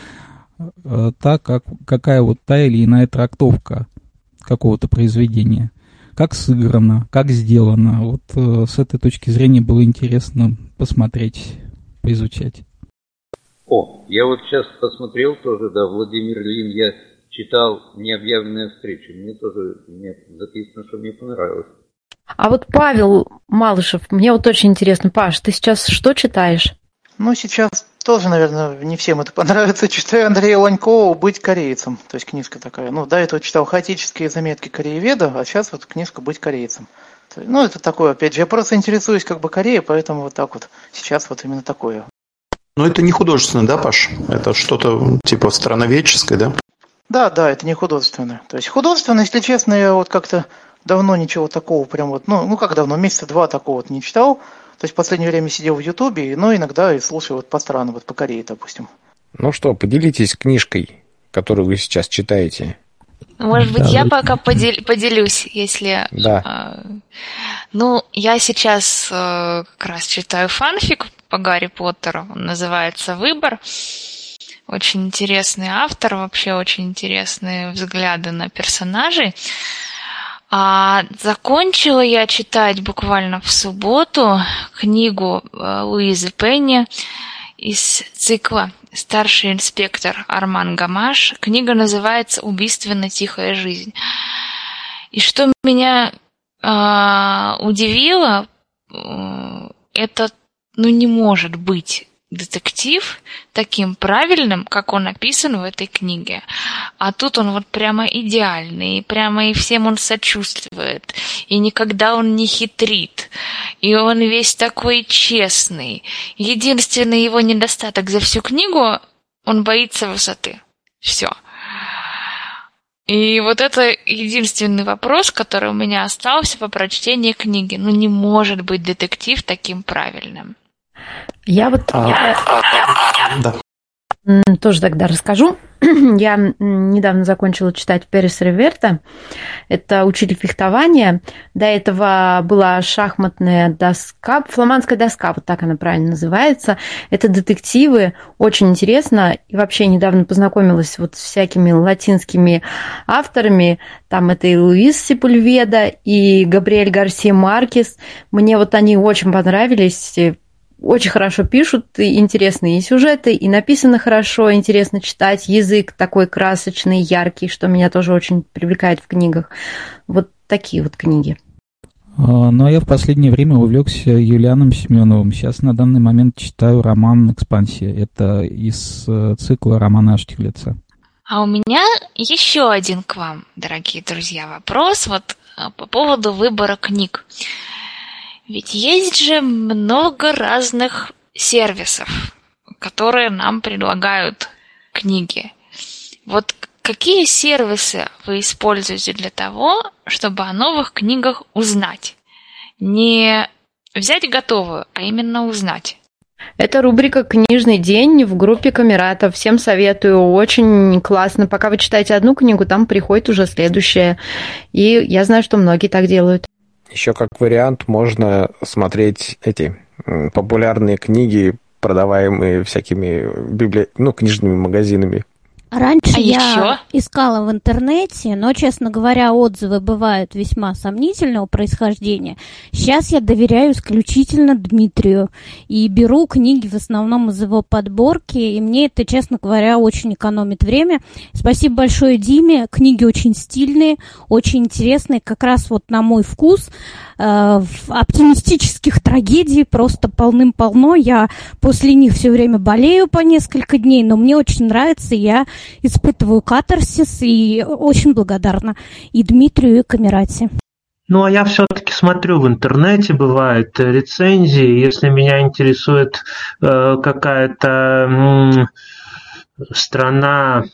э, та, как, какая вот та или иная трактовка какого-то произведения. Как сыграно, как сделано. Вот э, с этой точки зрения было интересно посмотреть, поизучать. О, я вот сейчас посмотрел тоже, да, Владимир Ильин, я читал «Необъявленная встреча». Мне тоже мне записано, что мне понравилось. А вот Павел Малышев, мне вот очень интересно, Паш, ты сейчас что читаешь? Ну, сейчас тоже, наверное, не всем это понравится. Читаю Андрея Ланькова «Быть корейцем». То есть книжка такая. Ну, до этого читал «Хаотические заметки корееведа», а сейчас вот книжка «Быть корейцем». Ну, это такое, опять же, я просто интересуюсь как бы Кореей, поэтому вот так вот сейчас вот именно такое. Но это не художественное, да, Паш? Это что-то типа страноведческое, да? Да, да, это не художественное. То есть художественное, если честно, я вот как-то давно ничего такого прям вот, ну, ну как давно, месяца два такого вот не читал. То есть в последнее время сидел в Ютубе, но иногда и слушаю вот по странам, вот по Корее, допустим. Ну что, поделитесь книжкой, которую вы сейчас читаете. Может быть, да, я пока подел, поделюсь, если... Да. Э, ну, я сейчас э, как раз читаю фанфик по Гарри Поттеру, он называется «Выбор». Очень интересный автор, вообще очень интересные взгляды на персонажей. А закончила я читать буквально в субботу книгу э, Луизы Пенни из цикла «Старший инспектор Арман Гамаш». Книга называется «Убийственно тихая жизнь». И что меня э, удивило, э, это ну не может быть детектив таким правильным, как он описан в этой книге. А тут он вот прямо идеальный, и прямо и всем он сочувствует, и никогда он не хитрит, и он весь такой честный. Единственный его недостаток за всю книгу – он боится высоты. Все. И вот это единственный вопрос, который у меня остался по прочтении книги. Ну не может быть детектив таким правильным. Я вот... А, я, да. Тоже тогда расскажу. *clears throat* Я недавно закончила читать Перес Реверта. Это учитель фехтования. До этого была шахматная доска, фламандская доска, вот так она правильно называется. Это детективы, очень интересно. И вообще недавно познакомилась вот с всякими латинскими авторами. Там это и Луис Сепульведа, и Габриэль Гарсия Маркес. Мне вот они очень понравились очень хорошо пишут, и интересные сюжеты, и написано хорошо, интересно читать, язык такой красочный, яркий, что меня тоже очень привлекает в книгах. Вот такие вот книги. А, ну, а я в последнее время увлекся Юлианом Семеновым. Сейчас на данный момент читаю роман «Экспансия». Это из э, цикла романа Штиглица. А у меня еще один к вам, дорогие друзья, вопрос вот э, по поводу выбора книг. Ведь есть же много разных сервисов, которые нам предлагают книги. Вот какие сервисы вы используете для того, чтобы о новых книгах узнать? Не взять готовую, а именно узнать. Это рубрика «Книжный день» в группе Камерата. Всем советую. Очень классно. Пока вы читаете одну книгу, там приходит уже следующая. И я знаю, что многие так делают. Еще как вариант можно смотреть эти популярные книги, продаваемые всякими библи... ну, книжными магазинами. Раньше а я еще? искала в интернете, но, честно говоря, отзывы бывают весьма сомнительного происхождения. Сейчас я доверяю исключительно Дмитрию и беру книги в основном из его подборки, и мне это, честно говоря, очень экономит время. Спасибо большое Диме, книги очень стильные, очень интересные, как раз вот на мой вкус. Оптимистических трагедий просто полным-полно. Я после них все время болею по несколько дней, но мне очень нравится, я испытываю катарсис и очень благодарна и Дмитрию, и Камерате. Ну, а я все-таки смотрю в интернете, бывают рецензии. Если меня интересует э, какая-то э, страна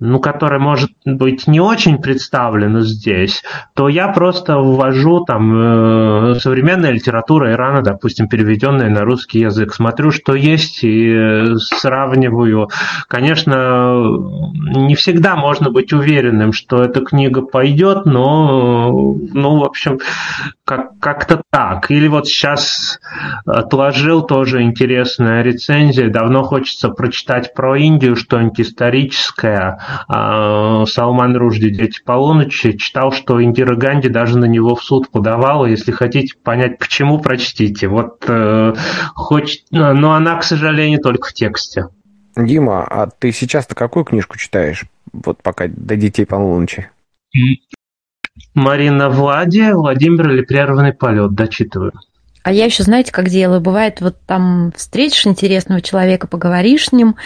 ну, которая может быть не очень представлена здесь, то я просто ввожу там э, современная литература Ирана, допустим, переведенная на русский язык, смотрю, что есть и сравниваю. Конечно, не всегда можно быть уверенным, что эта книга пойдет, но, ну, в общем, как- как-то так. Или вот сейчас отложил тоже интересная рецензия. Давно хочется прочитать про Индию что-нибудь историческое Салман Ружди «Дети полуночи» читал, что Индира Ганди даже на него в суд подавала. Если хотите понять, почему, прочтите. Вот э, хоть... Но она, к сожалению, только в тексте. Дима, а ты сейчас-то какую книжку читаешь? Вот пока до детей полуночи. Марина Влади, Владимир или прерванный полет, дочитываю. А я еще, знаете, как делаю? Бывает, вот там встретишь интересного человека, поговоришь с ним,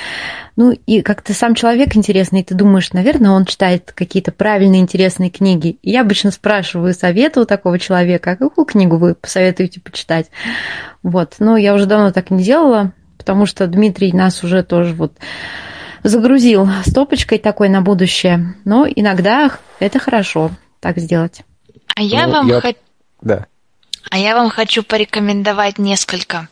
ну и как-то сам человек интересный, и ты думаешь, наверное, он читает какие-то правильные, интересные книги. И я обычно спрашиваю совета у такого человека, а какую книгу вы посоветуете почитать? Вот, но я уже давно так не делала, потому что Дмитрий нас уже тоже вот загрузил стопочкой такой на будущее. Но иногда это хорошо так сделать. А я ну, вам я... хочу... Да. А я вам хочу порекомендовать несколько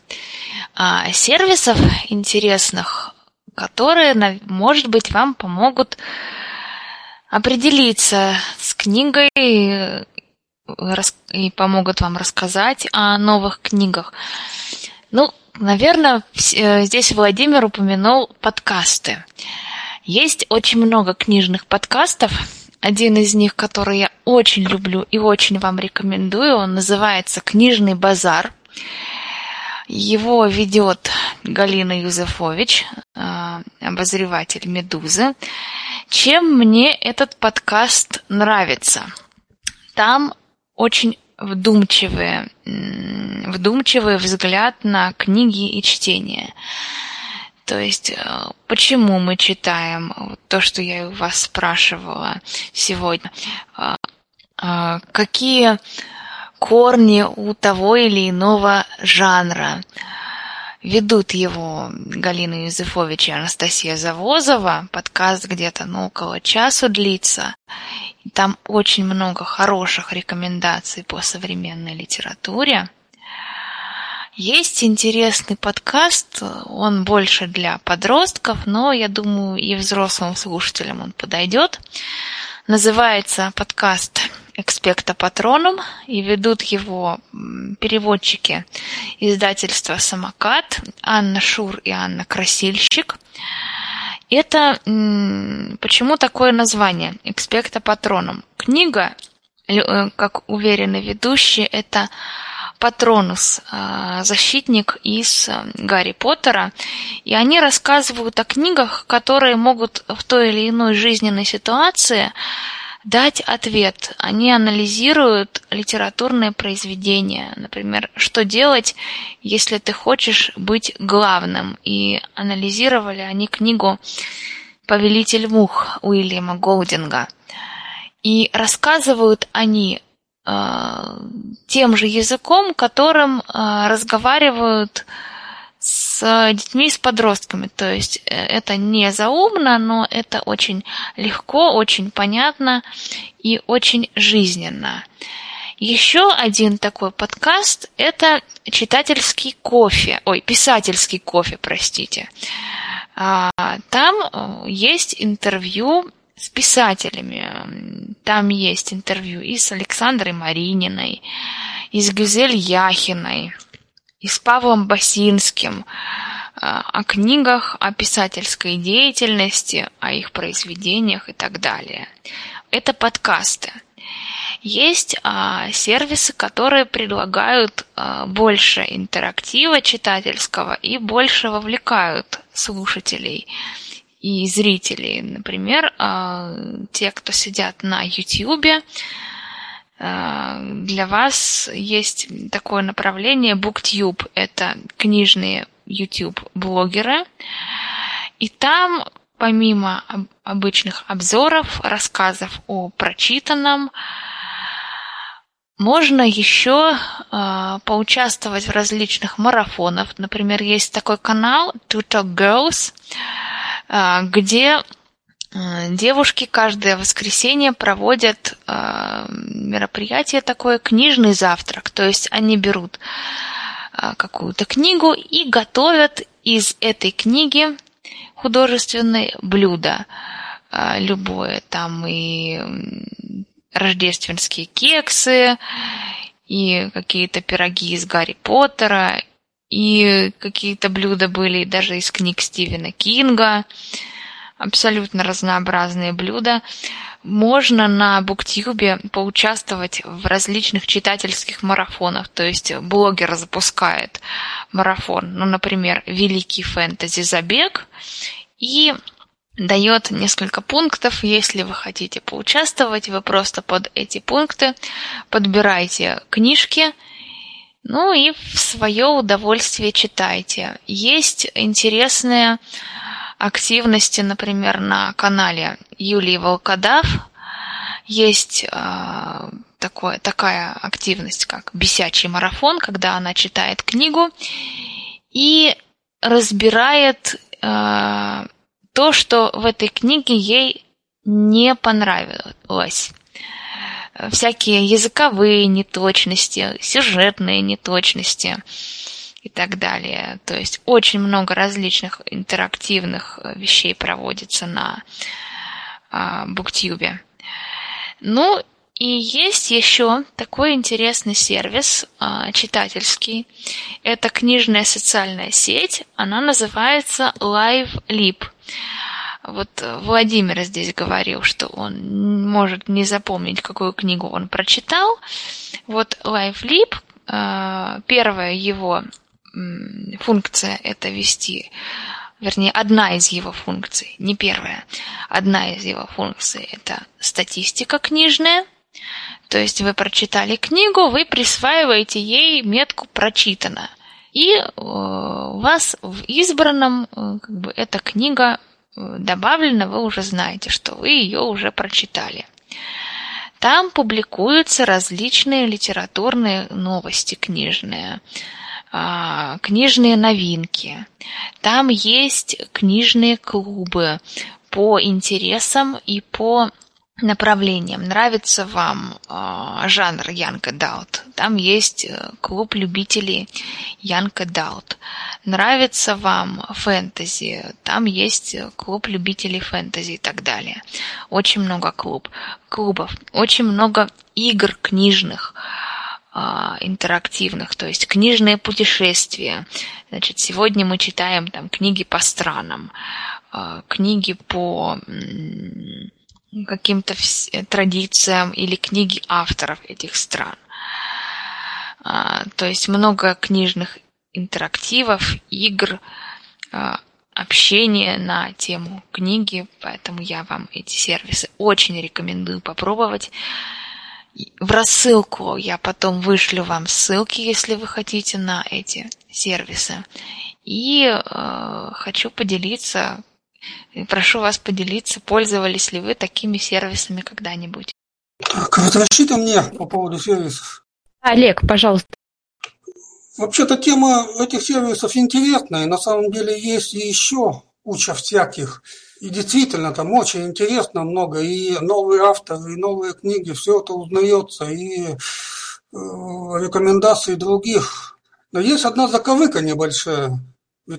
а, сервисов интересных, которые, может быть, вам помогут определиться с книгой и, и помогут вам рассказать о новых книгах. Ну, наверное, э, здесь Владимир упомянул подкасты. Есть очень много книжных подкастов, один из них, который я очень люблю и очень вам рекомендую, он называется «Книжный базар». Его ведет Галина Юзефович, э, обозреватель «Медузы». Чем мне этот подкаст нравится? Там очень вдумчивый, вдумчивый взгляд на книги и чтение. То есть, э, почему мы читаем то, что я у вас спрашивала сегодня? Э, э, какие корни у того или иного жанра? Ведут его Галина Юзефович и Анастасия Завозова. Подкаст где-то ну, около часу длится. Там очень много хороших рекомендаций по современной литературе. Есть интересный подкаст, он больше для подростков, но я думаю и взрослым слушателям он подойдет. Называется подкаст «Экспекта Патроном» и ведут его переводчики издательства «Самокат» Анна Шур и Анна Красильщик. Это почему такое название «Экспекта Патроном»? Книга, э, как уверенный ведущий, это Патронус, защитник из а, Гарри Поттера, и они рассказывают о книгах, которые могут в той или иной жизненной ситуации дать ответ. Они анализируют литературные произведения. Например, что делать, если ты хочешь быть главным. И анализировали они книгу «Повелитель мух» Уильяма Голдинга. И рассказывают они тем же языком, которым э, разговаривают с детьми, с подростками. То есть э, это не заумно, но это очень легко, очень понятно и очень жизненно. Еще один такой подкаст – это читательский кофе, ой, писательский кофе, простите. А, там есть интервью с писателями. Там есть интервью и с Александрой Марининой, и с Гюзель Яхиной, и с Павлом Басинским а, о книгах, о писательской деятельности, о их произведениях и так далее. Это подкасты. Есть а, сервисы, которые предлагают а, больше интерактива читательского и больше вовлекают слушателей и зрителей. Например, а, те, кто сидят на YouTube, для вас есть такое направление BookTube. Это книжные YouTube-блогеры. И там, помимо обычных обзоров, рассказов о прочитанном, можно еще э, поучаствовать в различных марафонах. Например, есть такой канал To Talk Girls, где девушки каждое воскресенье проводят э, мероприятие такое книжный завтрак. То есть они берут какую-то книгу и готовят из этой книги художественное блюдо э, любое. Там и рождественские кексы, и какие-то пироги из Гарри Поттера, и какие-то блюда были даже из книг Стивена Кинга. Абсолютно разнообразные блюда. Можно на Буктюбе поучаствовать в различных читательских марафонах. То есть блогер запускает марафон, ну, например, Великий фэнтези забег, и дает несколько пунктов. Если вы хотите поучаствовать, вы просто под эти пункты подбираете книжки, ну и в свое удовольствие читайте. Есть интересные активности, например, на канале Юлии Волкодав. Есть э, такое, такая активность, как бесячий марафон, когда она читает книгу и разбирает э, то, что в этой книге ей не понравилось. Всякие языковые неточности, сюжетные неточности и так далее. То есть очень много различных интерактивных вещей проводится на а, Буктюбе. Ну и есть еще такой интересный сервис читательский. Это книжная социальная сеть. Она называется LiveLib. Вот Владимир здесь говорил, что он может не запомнить, какую книгу он прочитал. Вот LiveLib, а, первая его функция – это вести вернее, одна из его функций, не первая, одна из его функций – это статистика книжная – то есть вы прочитали книгу, вы присваиваете ей метку «прочитано». И э, у вас в избранном э, как бы, эта книга добавлена, вы уже знаете, что вы ее уже прочитали. Там публикуются различные литературные новости книжные, а, книжные новинки. Там есть книжные клубы по интересам и по направлениям. Нравится вам э, жанр Young Adult? Там есть э, клуб любителей Young Adult. Нравится вам фэнтези? Там есть э, клуб любителей фэнтези и так далее. Очень много клуб, клубов, очень много игр книжных э, интерактивных, то есть книжные путешествия. Значит, сегодня мы читаем там книги по странам, э, книги по каким-то традициям или книги авторов этих стран. А, то есть много книжных интерактивов, игр, а, общения на тему книги, поэтому я вам эти сервисы очень рекомендую попробовать. В рассылку я потом вышлю вам ссылки, если вы хотите на эти сервисы. И э, хочу поделиться и прошу вас поделиться, пользовались ли вы такими сервисами когда-нибудь. Разрешите мне по поводу сервисов? Олег, пожалуйста. Вообще-то тема этих сервисов интересная. На самом деле есть и еще куча всяких. И действительно, там очень интересно много. И новые авторы, и новые книги, все это узнается. И э, рекомендации других. Но есть одна заковыка небольшая.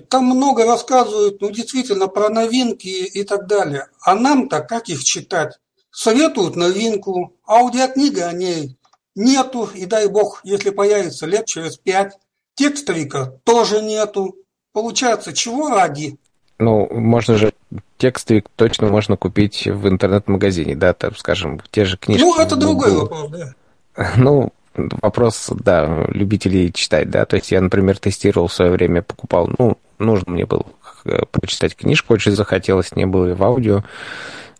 Там много рассказывают, ну, действительно, про новинки и так далее. А нам-то как их читать? Советуют новинку, аудиокнига о ней нету, и дай бог, если появится лет через пять. Текстовика тоже нету. Получается, чего ради? Ну, можно же текстовик точно можно купить в интернет-магазине, да, там, скажем, те же книжки. Ну, это другой вопрос, да. *laughs* Ну, вопрос, да, любителей читать, да, то есть я, например, тестировал в свое время, покупал, ну, нужно мне было э, прочитать книжку, очень захотелось, не было в аудио,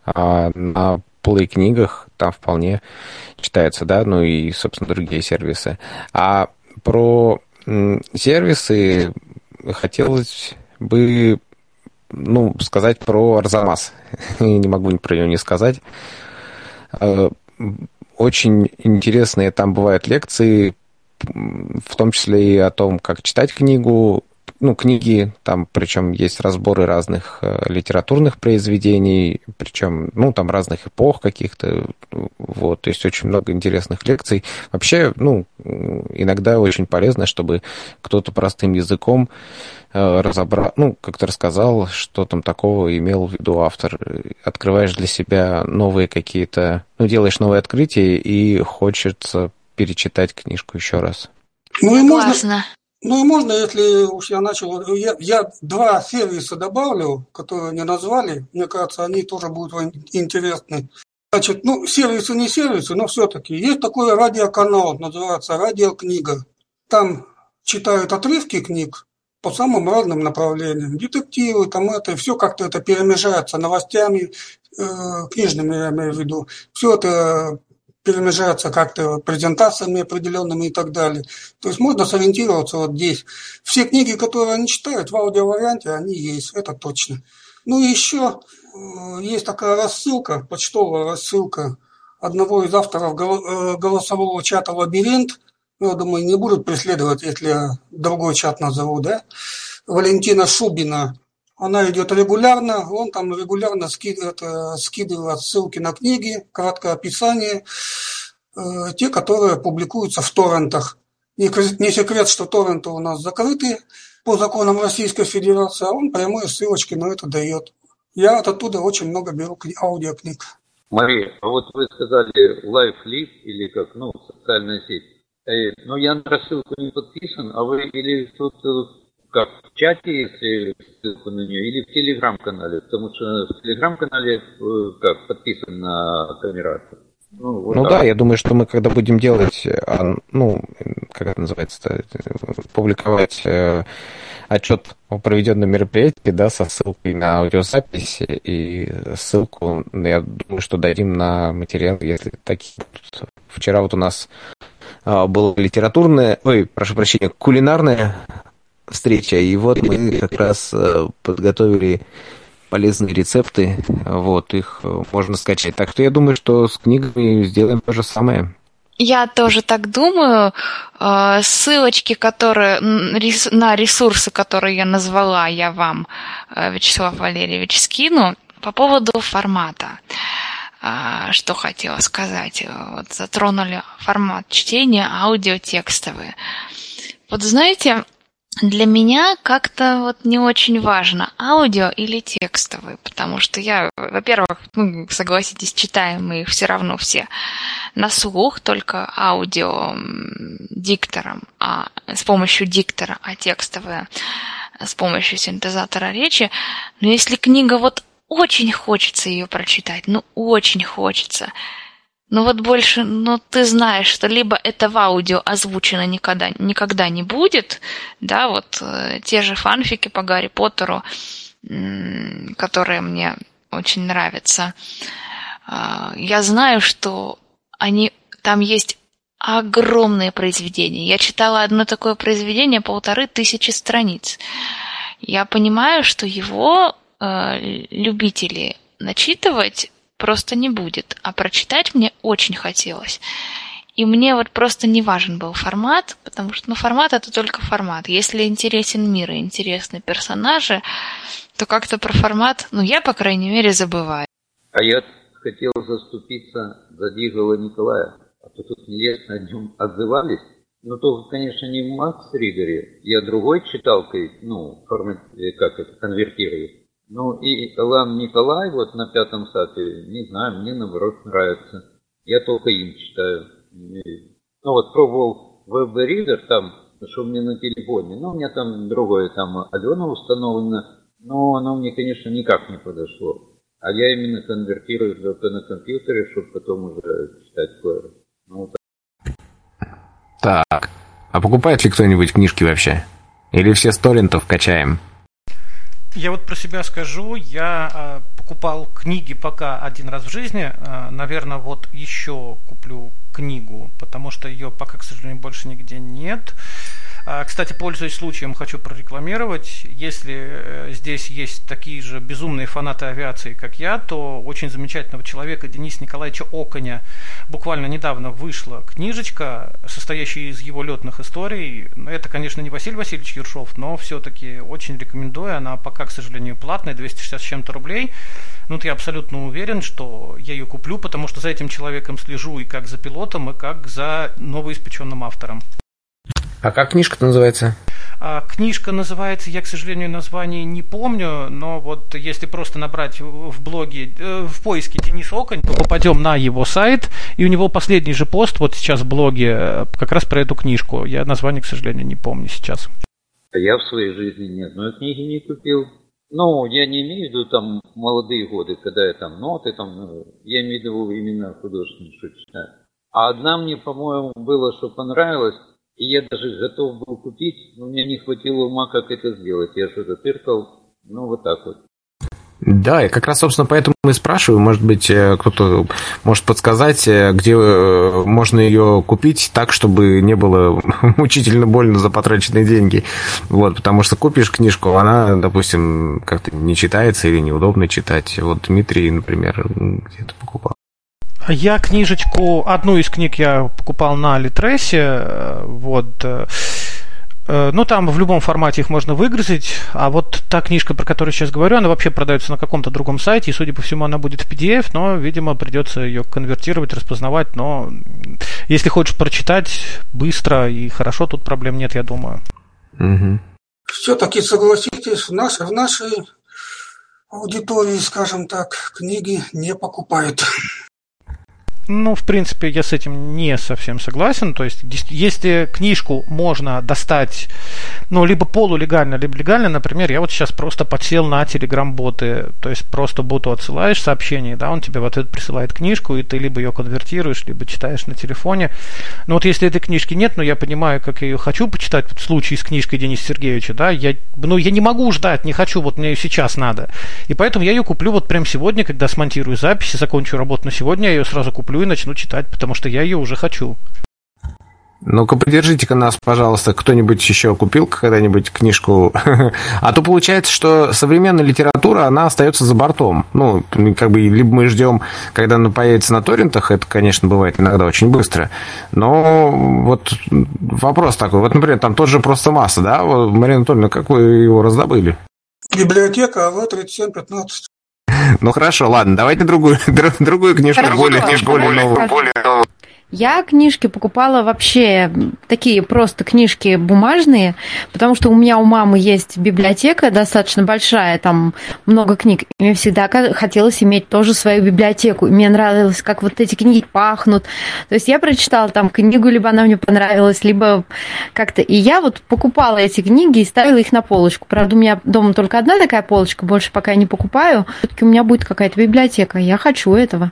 а на Play книгах там вполне читается, да, ну и, собственно, другие сервисы. А про сервисы хотелось бы ну, сказать про Арзамас. *laughs* не могу про него не сказать. Очень интересные там бывают лекции, в том числе и о том, как читать книгу, ну, книги, там, причем есть разборы разных э, литературных произведений, причем, ну, там разных эпох каких-то, вот, то есть очень много интересных лекций. Вообще, ну, иногда очень полезно, чтобы кто-то простым языком э, разобрал, ну, как-то рассказал, что там такого имел в виду автор. Открываешь для себя новые какие-то, ну, делаешь новые открытия и хочется перечитать книжку еще раз. Ну и можно, ну и можно, если уж я начал, я, я два сервиса добавлю, которые не назвали, мне кажется, они тоже будут вам интересны. Значит, ну, сервисы не сервисы, но все-таки есть такой радиоканал, называется «Радиокнига». Там читают отрывки книг по самым разным направлениям. Детективы, там это, все как-то это перемежается новостями, э, книжными, я имею в виду. Все это перемежаются как-то презентациями определенными и так далее. То есть можно сориентироваться вот здесь. Все книги, которые они читают в аудиоварианте, они есть, это точно. Ну и еще э, есть такая рассылка, почтовая рассылка одного из авторов э, голосового чата «Лабиринт». Ну, я думаю, не будут преследовать, если я другой чат назову, да? Валентина Шубина она идет регулярно, он там регулярно скидывает, скидывает ссылки на книги, краткое описание, э, те, которые публикуются в торрентах. Не, секрет, что торренты у нас закрыты по законам Российской Федерации, а он прямые ссылочки на это дает. Я от оттуда очень много беру аудиокниг. Мария, а вот вы сказали LiveLib или как, ну, социальная сеть. Э, но я на рассылку не подписан, а вы или тут как в чате, если ссылку на нее, или в телеграм-канале, потому что в телеграм-канале э, как подписан на камерацию. Ну, вот ну да, я думаю, что мы когда будем делать, а, ну, как это называется, публиковать э, отчет о проведенном мероприятии, да, со ссылкой на аудиозапись и ссылку, я думаю, что дадим на материал, если такие. Вчера вот у нас а, было литературное, ой, прошу прощения, кулинарное встреча. И вот мы как раз э, подготовили полезные рецепты, вот, их э, можно скачать. Так что я думаю, что с книгами сделаем то же самое. Я тоже так думаю. Э, ссылочки, которые на ресурсы, которые я назвала, я вам, Вячеслав Валерьевич, скину. По поводу формата. Что хотела сказать. Вот затронули формат чтения аудиотекстовые. Вот знаете, для меня как-то вот не очень важно, аудио или текстовые, потому что я, во-первых, ну, согласитесь, читаем мы их все равно все на слух, только аудио диктором, а с помощью диктора, а текстовые с помощью синтезатора речи. Но если книга вот очень хочется ее прочитать, ну очень хочется, ну вот больше, ну ты знаешь, что либо это в аудио озвучено никогда, никогда не будет, да, вот э, те же фанфики по Гарри Поттеру, м- которые мне очень нравятся. Э, я знаю, что они там есть огромные произведения. Я читала одно такое произведение полторы тысячи страниц. Я понимаю, что его э, любители начитывать просто не будет. А прочитать мне очень хотелось. И мне вот просто не важен был формат, потому что ну, формат это только формат. Если интересен мир и интересны персонажи, то как-то про формат, ну я, по крайней мере, забываю. А я хотел заступиться за Дигова Николая, а то тут нелестно о нем отзывались. Ну, только, конечно, не в Макс Ридере. Я другой читалкой, ну, формат, э, как это, конвертирую. Ну и Элан Николай вот на пятом сапе, не знаю, мне наоборот нравится. Я только им читаю. Ну вот пробовал веб-ридер там, что меня на телефоне, ну у меня там другое, там Алена установлено, но оно мне, конечно, никак не подошло. А я именно конвертирую только на компьютере, чтобы потом уже читать плеер. Ну, так. так, а покупает ли кто-нибудь книжки вообще? Или все торрентов качаем? Я вот про себя скажу, я э, покупал книги пока один раз в жизни, э, наверное, вот еще куплю книгу, потому что ее пока, к сожалению, больше нигде нет. А, кстати, пользуясь случаем, хочу прорекламировать. Если э, здесь есть такие же безумные фанаты авиации, как я, то очень замечательного человека Дениса Николаевича Оконя буквально недавно вышла книжечка, состоящая из его летных историй. Это, конечно, не Василий Васильевич Ершов, но все-таки очень рекомендую. Она пока, к сожалению, платная, 260 с чем-то рублей. Ну, я абсолютно уверен, что я ее куплю, потому что за этим человеком слежу и как за пилотом, и как за новоиспеченным автором. А как книжка называется? А, книжка называется, я, к сожалению, название не помню, но вот если просто набрать в блоге, э, в поиске Денис Оконь, то попадем на его сайт, и у него последний же пост вот сейчас в блоге э, как раз про эту книжку. Я название, к сожалению, не помню сейчас. Я в своей жизни ни одной книги не купил. Ну, я не имею в виду там молодые годы, когда я там ноты, там, ну, я имею в виду именно художественную, читаю. А одна мне, по-моему, было, что понравилось, и я даже готов был купить, но мне не хватило ума, как это сделать. Я что-то тыркал, ну вот так вот. Да, и как раз, собственно, поэтому и спрашиваю, может быть, э, кто-то может подсказать, э, где э, можно ее купить так, чтобы не было *laughs* мучительно больно за потраченные деньги. Вот, потому что купишь книжку, она, допустим, как-то не читается или неудобно читать. Вот Дмитрий, например, где-то покупал. Я книжечку, одну из книг я покупал на Литресе, э, вот, э, э, ну, там в любом формате их можно выгрузить, а вот та книжка, про которую сейчас говорю, она вообще продается на каком-то другом сайте, и, судя по всему, она будет в PDF, но, видимо, придется ее конвертировать, распознавать, но если хочешь прочитать быстро и хорошо, тут проблем нет, я думаю. Угу. Все-таки, согласитесь, в нашей, в нашей аудитории, скажем так, книги не покупают. Ну, в принципе, я с этим не совсем согласен. То есть, если книжку можно достать, ну, либо полулегально, либо легально, например, я вот сейчас просто подсел на телеграм-боты, то есть просто боту отсылаешь сообщение, да, он тебе в ответ присылает книжку, и ты либо ее конвертируешь, либо читаешь на телефоне. Но вот если этой книжки нет, но я понимаю, как я ее хочу почитать, вот в случае с книжкой Дениса Сергеевича, да, я, ну, я не могу ждать, не хочу, вот мне ее сейчас надо. И поэтому я ее куплю вот прямо сегодня, когда смонтирую запись и закончу работу на сегодня, я ее сразу куплю куплю и начну читать, потому что я ее уже хочу. Ну-ка, поддержите-ка нас, пожалуйста. Кто-нибудь еще купил когда-нибудь книжку? *laughs* а то получается, что современная литература, она остается за бортом. Ну, как бы, либо мы ждем, когда она появится на торрентах, это, конечно, бывает иногда очень быстро. Но вот вопрос такой. Вот, например, там тот же «Просто масса», да? Марина Анатольевна, как вы его раздобыли? Библиотека АВ-3715. Ну хорошо, ладно, давайте другую, *laughs* другую книжку, более, более новую. Более новую. Я книжки покупала вообще такие просто книжки бумажные, потому что у меня у мамы есть библиотека достаточно большая, там много книг. И мне всегда хотелось иметь тоже свою библиотеку. И мне нравилось, как вот эти книги пахнут. То есть я прочитала там книгу, либо она мне понравилась, либо как-то... И я вот покупала эти книги и ставила их на полочку. Правда, у меня дома только одна такая полочка, больше пока я не покупаю. Все-таки у меня будет какая-то библиотека. Я хочу этого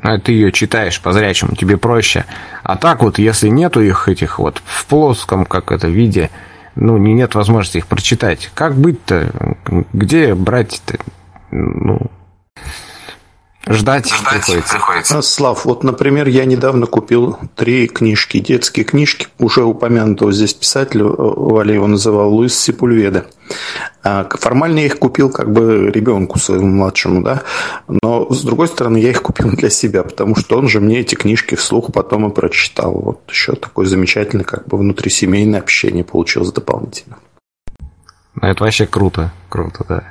ты ее читаешь по зрячему, тебе проще. А так вот, если нету их этих вот в плоском, как это, виде, ну, нет возможности их прочитать. Как быть-то? Где брать-то? Ну, Ждать, Ждать приходится. приходится. А, Слав, вот, например, я недавно купил три книжки, детские книжки, уже упомянутого здесь писателя, э, Валя его называл, Луис Сипульведа. А, формально я их купил как бы ребенку своему младшему, да, но с другой стороны я их купил *laughs* для себя, потому что он же мне эти книжки вслух потом и прочитал. Вот еще такое замечательное как бы внутрисемейное общение получилось дополнительно. Ну, это вообще круто, круто, да.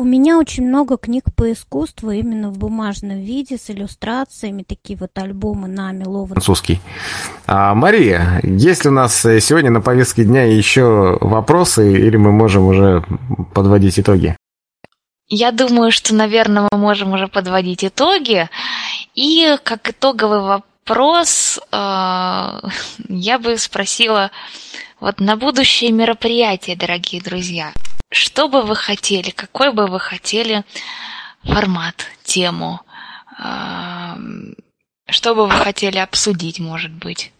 У меня очень много книг по искусству именно в бумажном виде с иллюстрациями, такие вот альбомы нами ловы. Французский. А, Мария, есть ли у нас сегодня на повестке дня еще вопросы, или мы можем уже подводить итоги? Я думаю, что, наверное, мы можем уже подводить итоги. И как итоговый вопрос э, я бы спросила вот на будущее мероприятие, дорогие друзья – что бы вы хотели, какой бы вы хотели формат, тему, что бы вы хотели обсудить, может быть?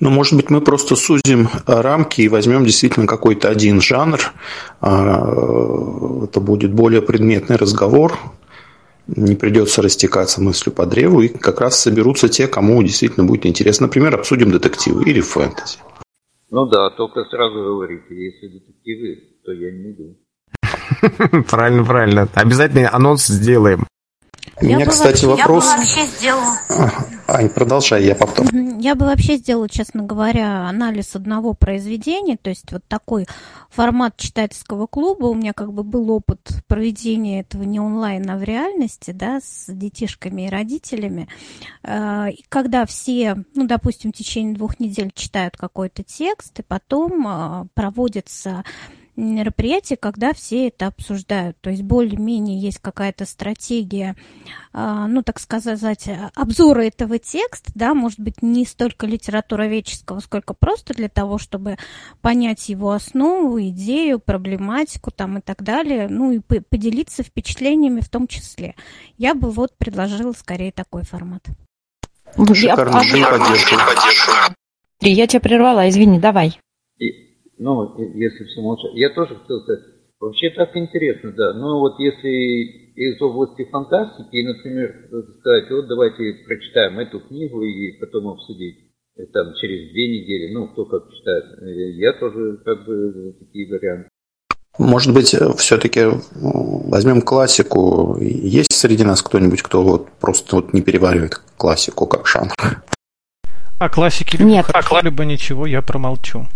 Ну, может быть, мы просто сузим рамки и возьмем действительно какой-то один жанр. А, это будет более предметный разговор, не придется растекаться мыслью по древу, и как раз соберутся те, кому действительно будет интересно. Например, обсудим детективы или фэнтези. Ну да, только сразу говорите, если детективы, то я не иду. *laughs* Правильно, правильно. Обязательно анонс сделаем. У меня, кстати, вопрос... Я бы вообще сделала... Ань, продолжай, я потом. Я бы вообще сделала, честно говоря, анализ одного произведения, то есть вот такой формат читательского клуба. У меня как бы был опыт проведения этого не онлайн, а в реальности, да, с детишками и родителями. Э, и когда все, ну, допустим, в течение двух недель читают какой-то текст, и потом э, проводится мероприятие, когда все это обсуждают. То есть более-менее есть какая-то стратегия, а, ну, так сказать, обзора этого текста, да, может быть, не столько литературоведческого, сколько просто для того, чтобы понять его основу, идею, проблематику там и так далее, ну, и поделиться впечатлениями в том числе. Я бы вот предложила скорее такой формат. Шикарно, я, я поддерживаю. Я тебя прервала, извини, давай. Ну, если все молчат. Я тоже хотел сказать, вообще так интересно, да. Но вот если из области фантастики, например, сказать, вот давайте прочитаем эту книгу и потом обсудить там через две недели, ну, кто как читает. Я тоже как бы такие варианты. Может быть, все-таки возьмем классику. Есть среди нас кто-нибудь, кто вот просто вот не переваривает классику как жанр? А классики либо Нет. хорошо, либо ничего, я промолчу.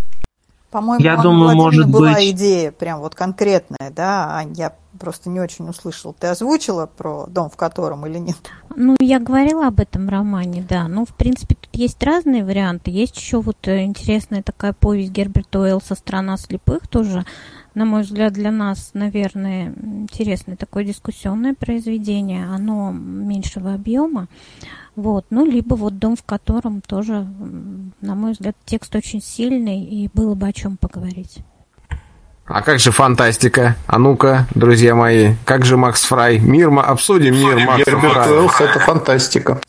По-моему, я думаю, может была быть... идея прям вот конкретная, да, Ань, я просто не очень услышал. Ты озвучила про дом, в котором или нет? Ну, я говорила об этом романе, да. Ну, в принципе, тут есть разные варианты. Есть еще вот э, интересная такая повесть Герберта Уэллса «Страна слепых», тоже, на мой взгляд, для нас, наверное, интересное такое дискуссионное произведение. Оно меньшего объема. Вот, ну, либо вот дом, в котором тоже, на мой взгляд, текст очень сильный, и было бы о чем поговорить. А как же фантастика? А ну-ка, друзья мои, как же Макс Фрай? Мир, мы обсудим мир Макса Фрая. это фантастика.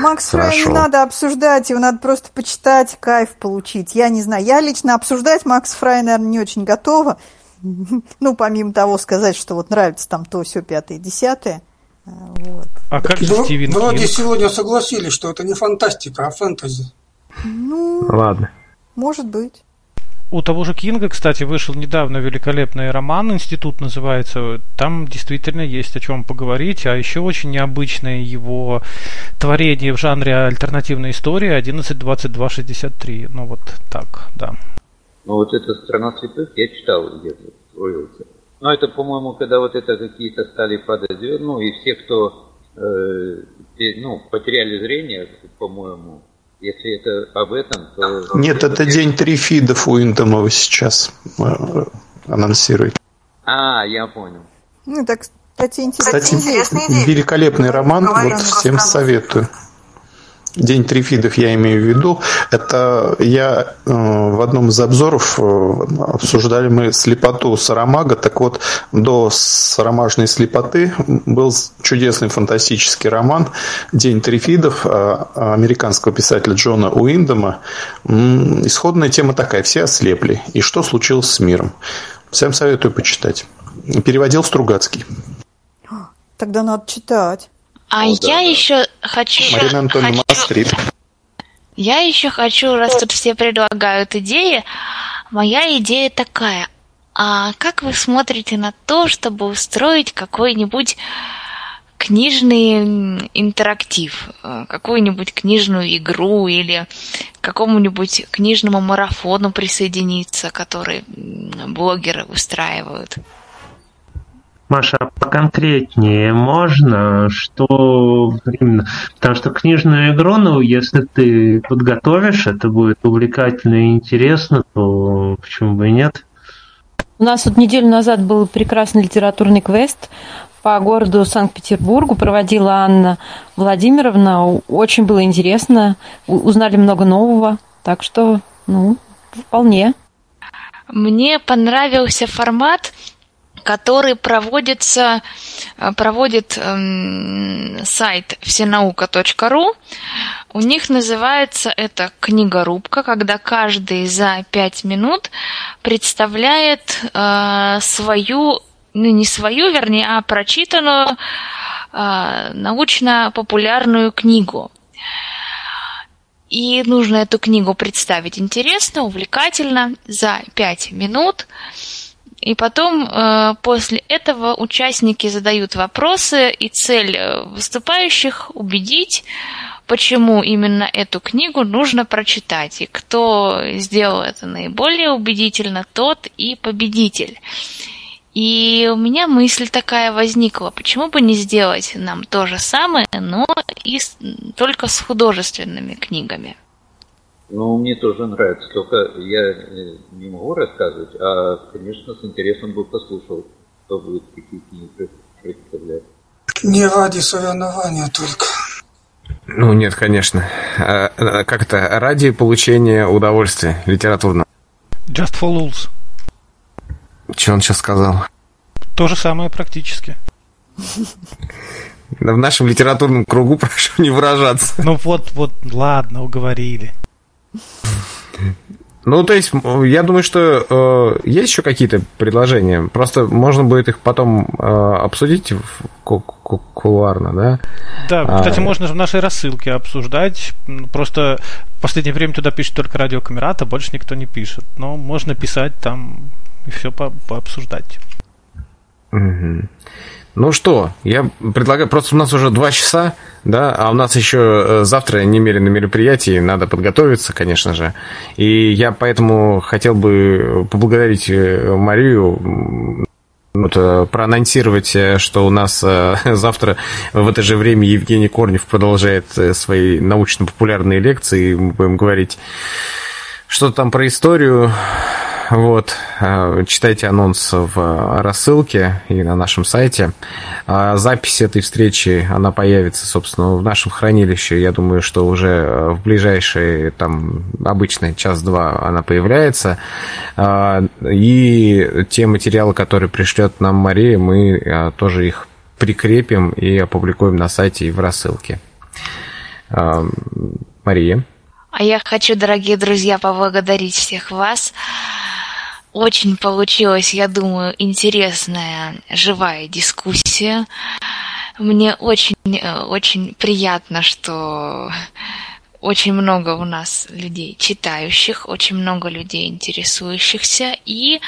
Макс Фрай не надо обсуждать, его надо просто почитать, кайф получить. Я не знаю, я лично обсуждать Макс Фрай, наверное, не очень готова. *laughs* Ну, помимо того сказать, что вот нравится там то, все, пятое, десятое. Вот. А как же Стивен Вроде Кинг? сегодня согласились, что это не фантастика, а фэнтези. Ну, Ладно. Может быть. У того же Кинга, кстати, вышел недавно великолепный роман, институт называется. Там действительно есть о чем поговорить. А еще очень необычное его творение в жанре альтернативной истории 11.22.63. Ну вот так, да. Ну вот эта «Страна цветов» я читал где-то, строился. Ну, это, по-моему, когда вот это какие-то стали падать, ну, и все, кто, э, ну, потеряли зрение, по-моему, если это об этом, то... Нет, это день трифидов у Интомова сейчас э, анонсирует. А, я понял. Ну, так, кстати, интересный Кстати, великолепный роман, вот всем советую. День трифидов я имею в виду. Это я э, в одном из обзоров э, обсуждали мы слепоту Сарамага. Так вот, до Сарамажной слепоты был чудесный фантастический роман День трифидов американского писателя Джона Уиндома. Исходная тема такая: все ослепли. И что случилось с миром? Всем советую почитать. Переводил Стругацкий. Тогда надо читать. А О, я да, еще хочу... Марина Антоновна хочу... Я еще хочу, раз тут все предлагают идеи, моя идея такая. А как вы смотрите на то, чтобы устроить какой-нибудь книжный интерактив, какую-нибудь книжную игру или какому-нибудь книжному марафону присоединиться, который блогеры устраивают? Маша, а поконкретнее можно, что именно? Потому что книжную игру, ну, если ты подготовишь, это будет увлекательно и интересно, то почему бы и нет? У нас вот неделю назад был прекрасный литературный квест по городу Санкт-Петербургу проводила Анна Владимировна. Очень было интересно, узнали много нового, так что, ну, вполне. Мне понравился формат который проводится, э, проводит эм, сайт всенаука.ру. У них называется это книгорубка, когда каждый за пять минут представляет э, свою, ну не свою, вернее, а прочитанную э, научно-популярную книгу. И нужно эту книгу представить интересно, увлекательно, за пять минут. И потом э, после этого участники задают вопросы, и цель э, выступающих убедить, почему именно эту книгу нужно прочитать. И кто сделал это наиболее убедительно, тот и победитель. И у меня мысль такая возникла, почему бы не сделать нам то же самое, но и только с художественными книгами. Ну, мне тоже нравится, только я э, не могу рассказывать, а, конечно, с интересом бы послушал, кто будет какие книги представлять. Не ради соревнования только. Ну, нет, конечно. А, а, как это? Ради получения удовольствия литературного. Just for lulz. Что он сейчас сказал? То же самое практически. В нашем литературном кругу *laughs* прошу не выражаться. Ну вот, вот, ладно, уговорили. Ну, то есть, я думаю, что э, есть еще какие-то предложения. Просто можно будет их потом э, обсудить ку ку кулуарно, да? Да, кстати, а... можно в нашей рассылке обсуждать. Просто в последнее время туда пишет только радиокамерата, больше никто не пишет. Но можно писать там и все по пообсуждать. Угу. Ну что, я предлагаю, просто у нас уже два часа, да, а у нас еще э, завтра немерено мероприятий, надо подготовиться, конечно же. И я поэтому хотел бы поблагодарить э, Марию, вот, э, проанонсировать, что у нас *laughs* завтра в это же время Евгений Корнев продолжает свои научно-популярные лекции. Мы будем говорить что-то там про историю, вот, э, читайте анонс в рассылке и на нашем сайте. А запись этой встречи, она появится, собственно, в нашем хранилище. Я думаю, что уже в ближайшие, там, обычный час-два она появляется. А, и те материалы, которые пришлет нам Мария, мы э, тоже их прикрепим и опубликуем на сайте и в рассылке. А, Мария. А я хочу, дорогие друзья, поблагодарить всех вас очень получилась, я думаю, интересная, живая дискуссия. Мне очень, очень приятно, что очень много у нас людей читающих, очень много людей интересующихся, и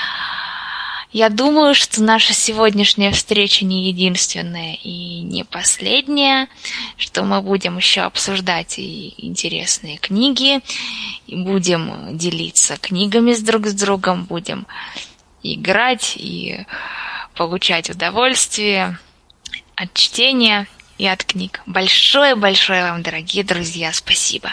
я думаю, что наша сегодняшняя встреча не единственная и не последняя, что мы будем еще обсуждать и интересные книги, и будем делиться книгами с друг с другом, будем играть и получать удовольствие от чтения и от книг. Большое-большое вам, дорогие друзья, спасибо.